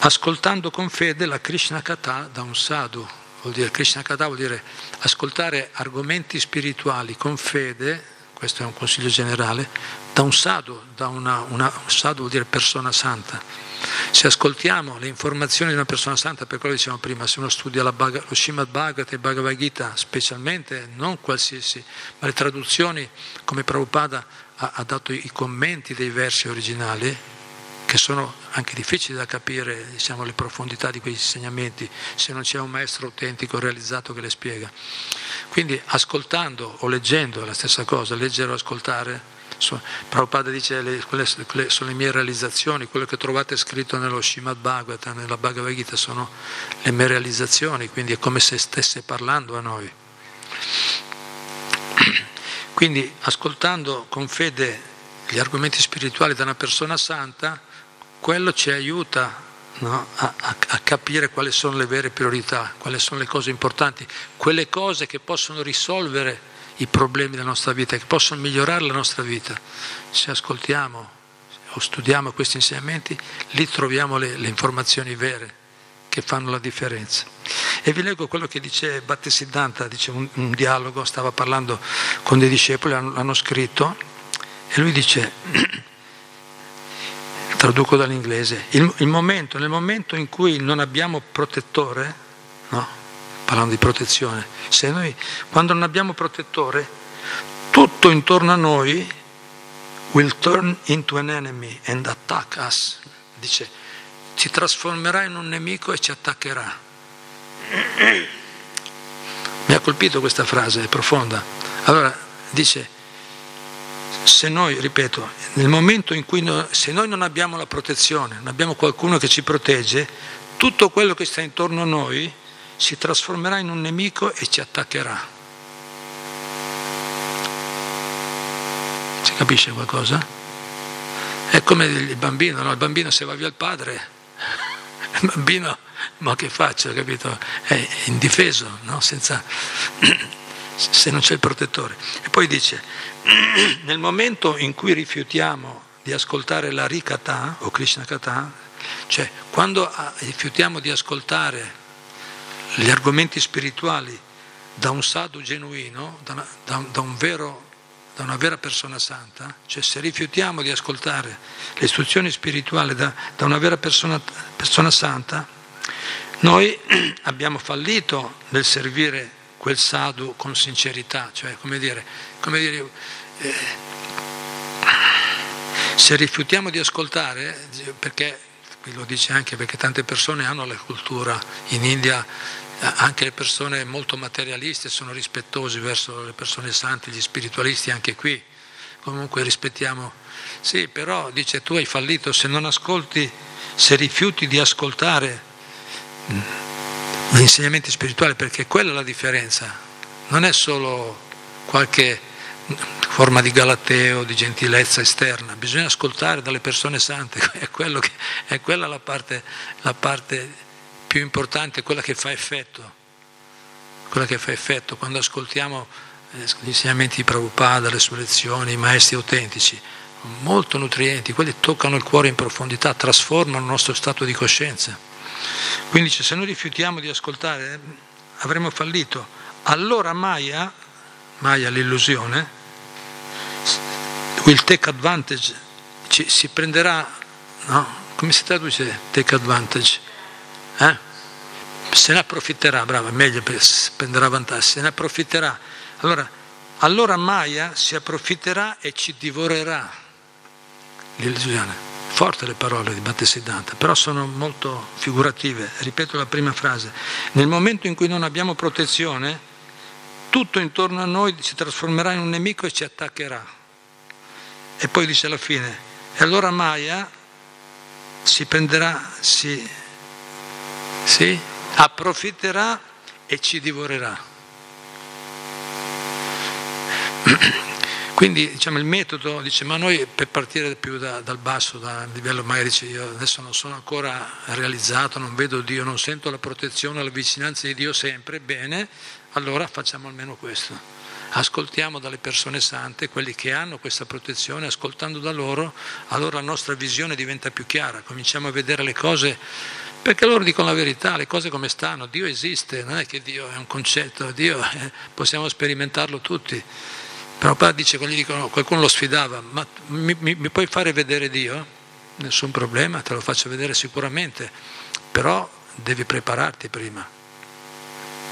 Ascoltando con fede la Krishna Katha da un sadhu. Vuol dire, Krishna Katha vuol dire ascoltare argomenti spirituali con fede, questo è un consiglio generale, da un sadhu, da una, una, sadhu vuol dire persona santa. Se ascoltiamo le informazioni di una persona santa, per quello dicevamo prima, se uno studia lo Srimad Bhagavad e Bhagavad Gita, specialmente, non qualsiasi, ma le traduzioni, come Prabhupada ha, ha dato i commenti dei versi originali, che sono anche difficili da capire diciamo, le profondità di quei insegnamenti se non c'è un maestro autentico realizzato che le spiega. Quindi ascoltando o leggendo è la stessa cosa, leggere o ascoltare. Prabhupada dice le, quelle, quelle sono le mie realizzazioni, quello che trovate scritto nello Srimad Bhagavata, nella Bhagavad Gita sono le mie realizzazioni, quindi è come se stesse parlando a noi. Quindi ascoltando con fede gli argomenti spirituali da una persona santa, quello ci aiuta no, a, a, capire quali sono le vere priorità, quali sono le cose importanti, quelle cose che possono risolvere i problemi della nostra vita, che possono migliorare la nostra vita. Se ascoltiamo o studiamo questi insegnamenti, lì troviamo le, le informazioni vere che fanno la differenza. E vi leggo quello che dice Battisiddhanta, dice un, un dialogo, stava parlando con dei discepoli, l'hanno scritto, e lui dice traduco dall'inglese, il, il momento, nel momento in cui non abbiamo protettore, no? parlando di protezione, se noi quando non abbiamo protettore, tutto intorno a noi will turn into an enemy and attack us. Dice, si trasformerà in un nemico e ci attaccherà. Mi ha colpito questa frase, è profonda. Allora, dice, se noi, ripeto, nel momento in cui noi, se noi non abbiamo la protezione, non abbiamo qualcuno che ci protegge, tutto quello che sta intorno a noi si trasformerà in un nemico e ci attaccherà. Si capisce qualcosa? È come il bambino, no? il bambino se va via il padre, il bambino, ma che faccia, capito? È indifeso, no? Senza, se non c'è il protettore. E poi dice, nel momento in cui rifiutiamo di ascoltare la Rikata o Krishna Kata, cioè quando ah, rifiutiamo di ascoltare gli argomenti spirituali da un sadhu genuino, da, una, da, da, un vero, da, una vera persona santa, cioè se rifiutiamo di ascoltare le istruzioni spirituali da, una vera persona, persona santa, noi abbiamo fallito nel servire quel sadhu con sincerità, cioè come dire, come dire eh, se rifiutiamo di ascoltare, perché lo dice anche perché tante persone hanno la cultura in India, anche le persone molto materialiste sono rispettosi verso le persone sante, gli spiritualisti anche qui, comunque rispettiamo. Sì, però dice tu hai fallito se non ascolti, se rifiuti di ascoltare gli insegnamenti spirituali, perché quella è la differenza, non è solo qualche forma di galateo, di gentilezza esterna, bisogna ascoltare dalle persone sante, è, che, è quella la parte, la parte più importante, quella che fa effetto, quella che fa effetto. Quando ascoltiamo eh, gli insegnamenti di Prabhupada, le sue lezioni, i maestri autentici, molto nutrienti, quelli toccano il cuore in profondità, trasformano il nostro stato di coscienza. Quindi se noi rifiutiamo di ascoltare avremo fallito. Allora Maya, Maya l'illusione, will take advantage, ci, si prenderà, no? come si traduce take advantage? Eh? Se ne approfitterà, brava, meglio, prenderà vantaggio, se ne approfitterà. Allora, allora Maya si approfitterà e ci divorerà l'illusione. Forte le parole di Battesiddhanta, però sono molto figurative. Ripeto la prima frase. Nel momento in cui non abbiamo protezione, tutto intorno a noi si trasformerà in un nemico e ci attaccherà. E poi dice alla fine, e allora Maya si prenderà, si, si approfitterà e ci divorerà. Quindi diciamo, il metodo dice, ma noi per partire più da, dal basso, dal livello magari dice io adesso non sono ancora realizzato, non vedo Dio, non sento la protezione, la vicinanza di Dio sempre, bene, allora facciamo almeno questo. Ascoltiamo dalle persone sante, quelli che hanno questa protezione, ascoltando da loro, allora la nostra visione diventa più chiara, cominciamo a vedere le cose, perché loro dicono la verità, le cose come stanno, Dio esiste, non è che Dio è un concetto, Dio eh, possiamo sperimentarlo tutti. Prabhupada dice, quando gli dicono, qualcuno lo sfidava, ma mi, mi, mi, puoi fare vedere Dio? Nessun problema, te lo faccio vedere sicuramente, però devi prepararti prima.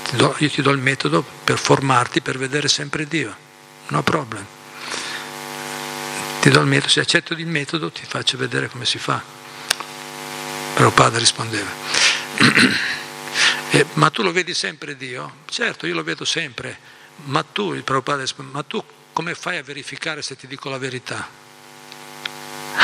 Ti do, io ti do il metodo per formarti, per vedere sempre Dio, no problem. Ti do il metodo, se accetto il metodo ti faccio vedere come si fa. Prabhupada rispondeva. eh, ma tu lo vedi sempre Dio? Certo, io lo vedo sempre ma tu, il Prabhupada, ma tu come fai a verificare se ti dico la verità?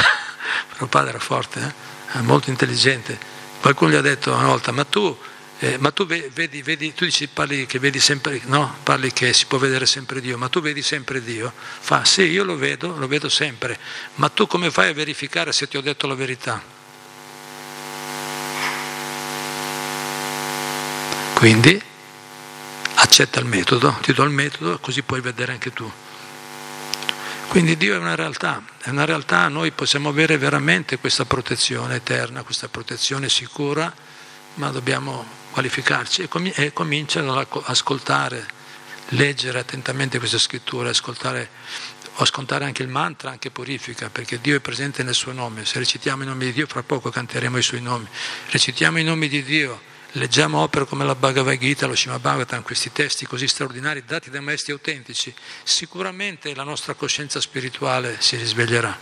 Prabhupada era forte, eh? molto intelligente. Qualcuno gli ha detto una volta, ma tu, eh, ma tu vedi, vedi, tu dici, parli che vedi sempre, no? Parli che si può vedere sempre Dio, ma tu vedi sempre Dio? Fa, sì, io lo vedo, lo vedo sempre, ma tu come fai a verificare se ti ho detto la verità? Quindi accetta il metodo, ti do il metodo, così puoi vedere anche tu. Quindi Dio è una realtà, è una realtà, noi possiamo avere veramente questa protezione eterna, questa protezione sicura, ma dobbiamo qualificarci e, com- e cominciare ad ascoltare, leggere attentamente queste scritture, ascoltare, ascoltare anche il mantra, anche purifica, perché Dio è presente nel suo nome. Se recitiamo i nomi di Dio, fra poco canteremo i suoi nomi. Recitiamo i nomi di Dio leggiamo opere come la Bhagavad Gita, lo Shima Bhagavatam, questi testi così straordinari dati dai maestri autentici, sicuramente la nostra coscienza spirituale si risveglierà.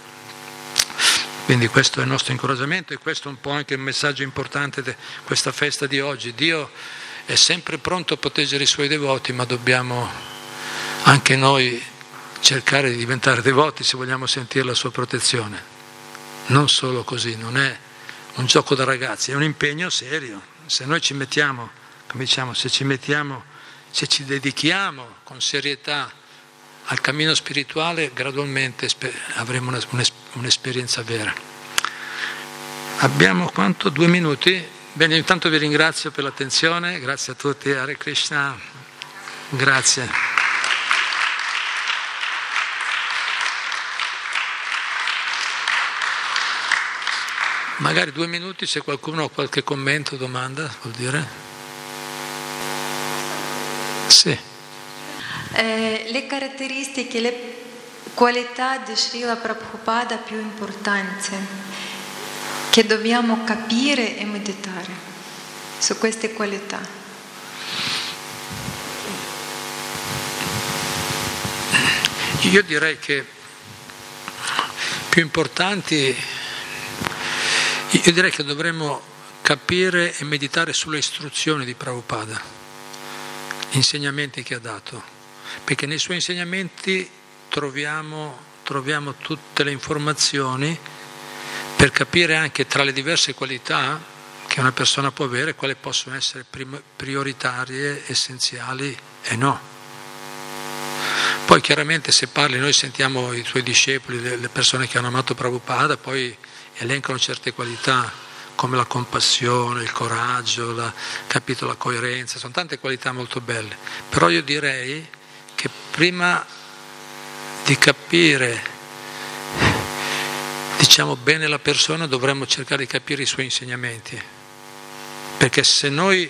Quindi questo è il nostro incoraggiamento e questo è un po' anche un messaggio importante di questa festa di oggi. Dio è sempre pronto a proteggere i suoi devoti, ma dobbiamo anche noi cercare di diventare devoti se vogliamo sentire la sua protezione. Non solo così, non è un gioco da ragazzi, è un impegno serio. Se noi ci mettiamo, come diciamo, se ci mettiamo, se ci dedichiamo con serietà al cammino spirituale, gradualmente avremo un'esperienza vera. Abbiamo quanto? Due minuti? Bene, intanto vi ringrazio per l'attenzione, grazie a tutti, Hare Krishna, grazie. Magari due minuti se qualcuno ha qualche commento domanda, vuol dire? Sì. Eh, le caratteristiche, le qualità di Srila Prabhupada più importanti che dobbiamo capire e meditare su queste qualità. Io direi che più importanti io direi che dovremmo capire e meditare sulle istruzioni di Prabhupada, gli insegnamenti che ha dato, perché nei suoi insegnamenti troviamo, troviamo tutte le informazioni per capire anche tra le diverse qualità che una persona può avere quali possono essere prioritarie, essenziali e no. Poi chiaramente se parli, noi sentiamo i tuoi discepoli, le persone che hanno amato Prabhupada, poi elencano certe qualità come la compassione, il coraggio, la, capito, la coerenza, sono tante qualità molto belle, però io direi che prima di capire diciamo bene la persona dovremmo cercare di capire i suoi insegnamenti, perché se noi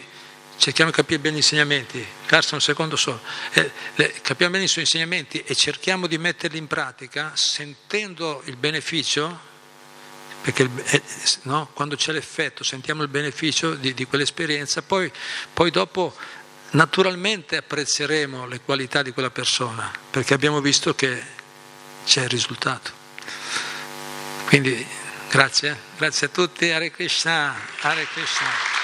cerchiamo di capire bene gli insegnamenti, Carsta un secondo solo, eh, le, capiamo bene i suoi insegnamenti e cerchiamo di metterli in pratica sentendo il beneficio perché eh, no, quando c'è l'effetto sentiamo il beneficio di, di quell'esperienza, poi, poi dopo naturalmente apprezzeremo le qualità di quella persona, perché abbiamo visto che c'è il risultato. Quindi grazie, grazie a tutti, Hare Krishna, Hare Krishna.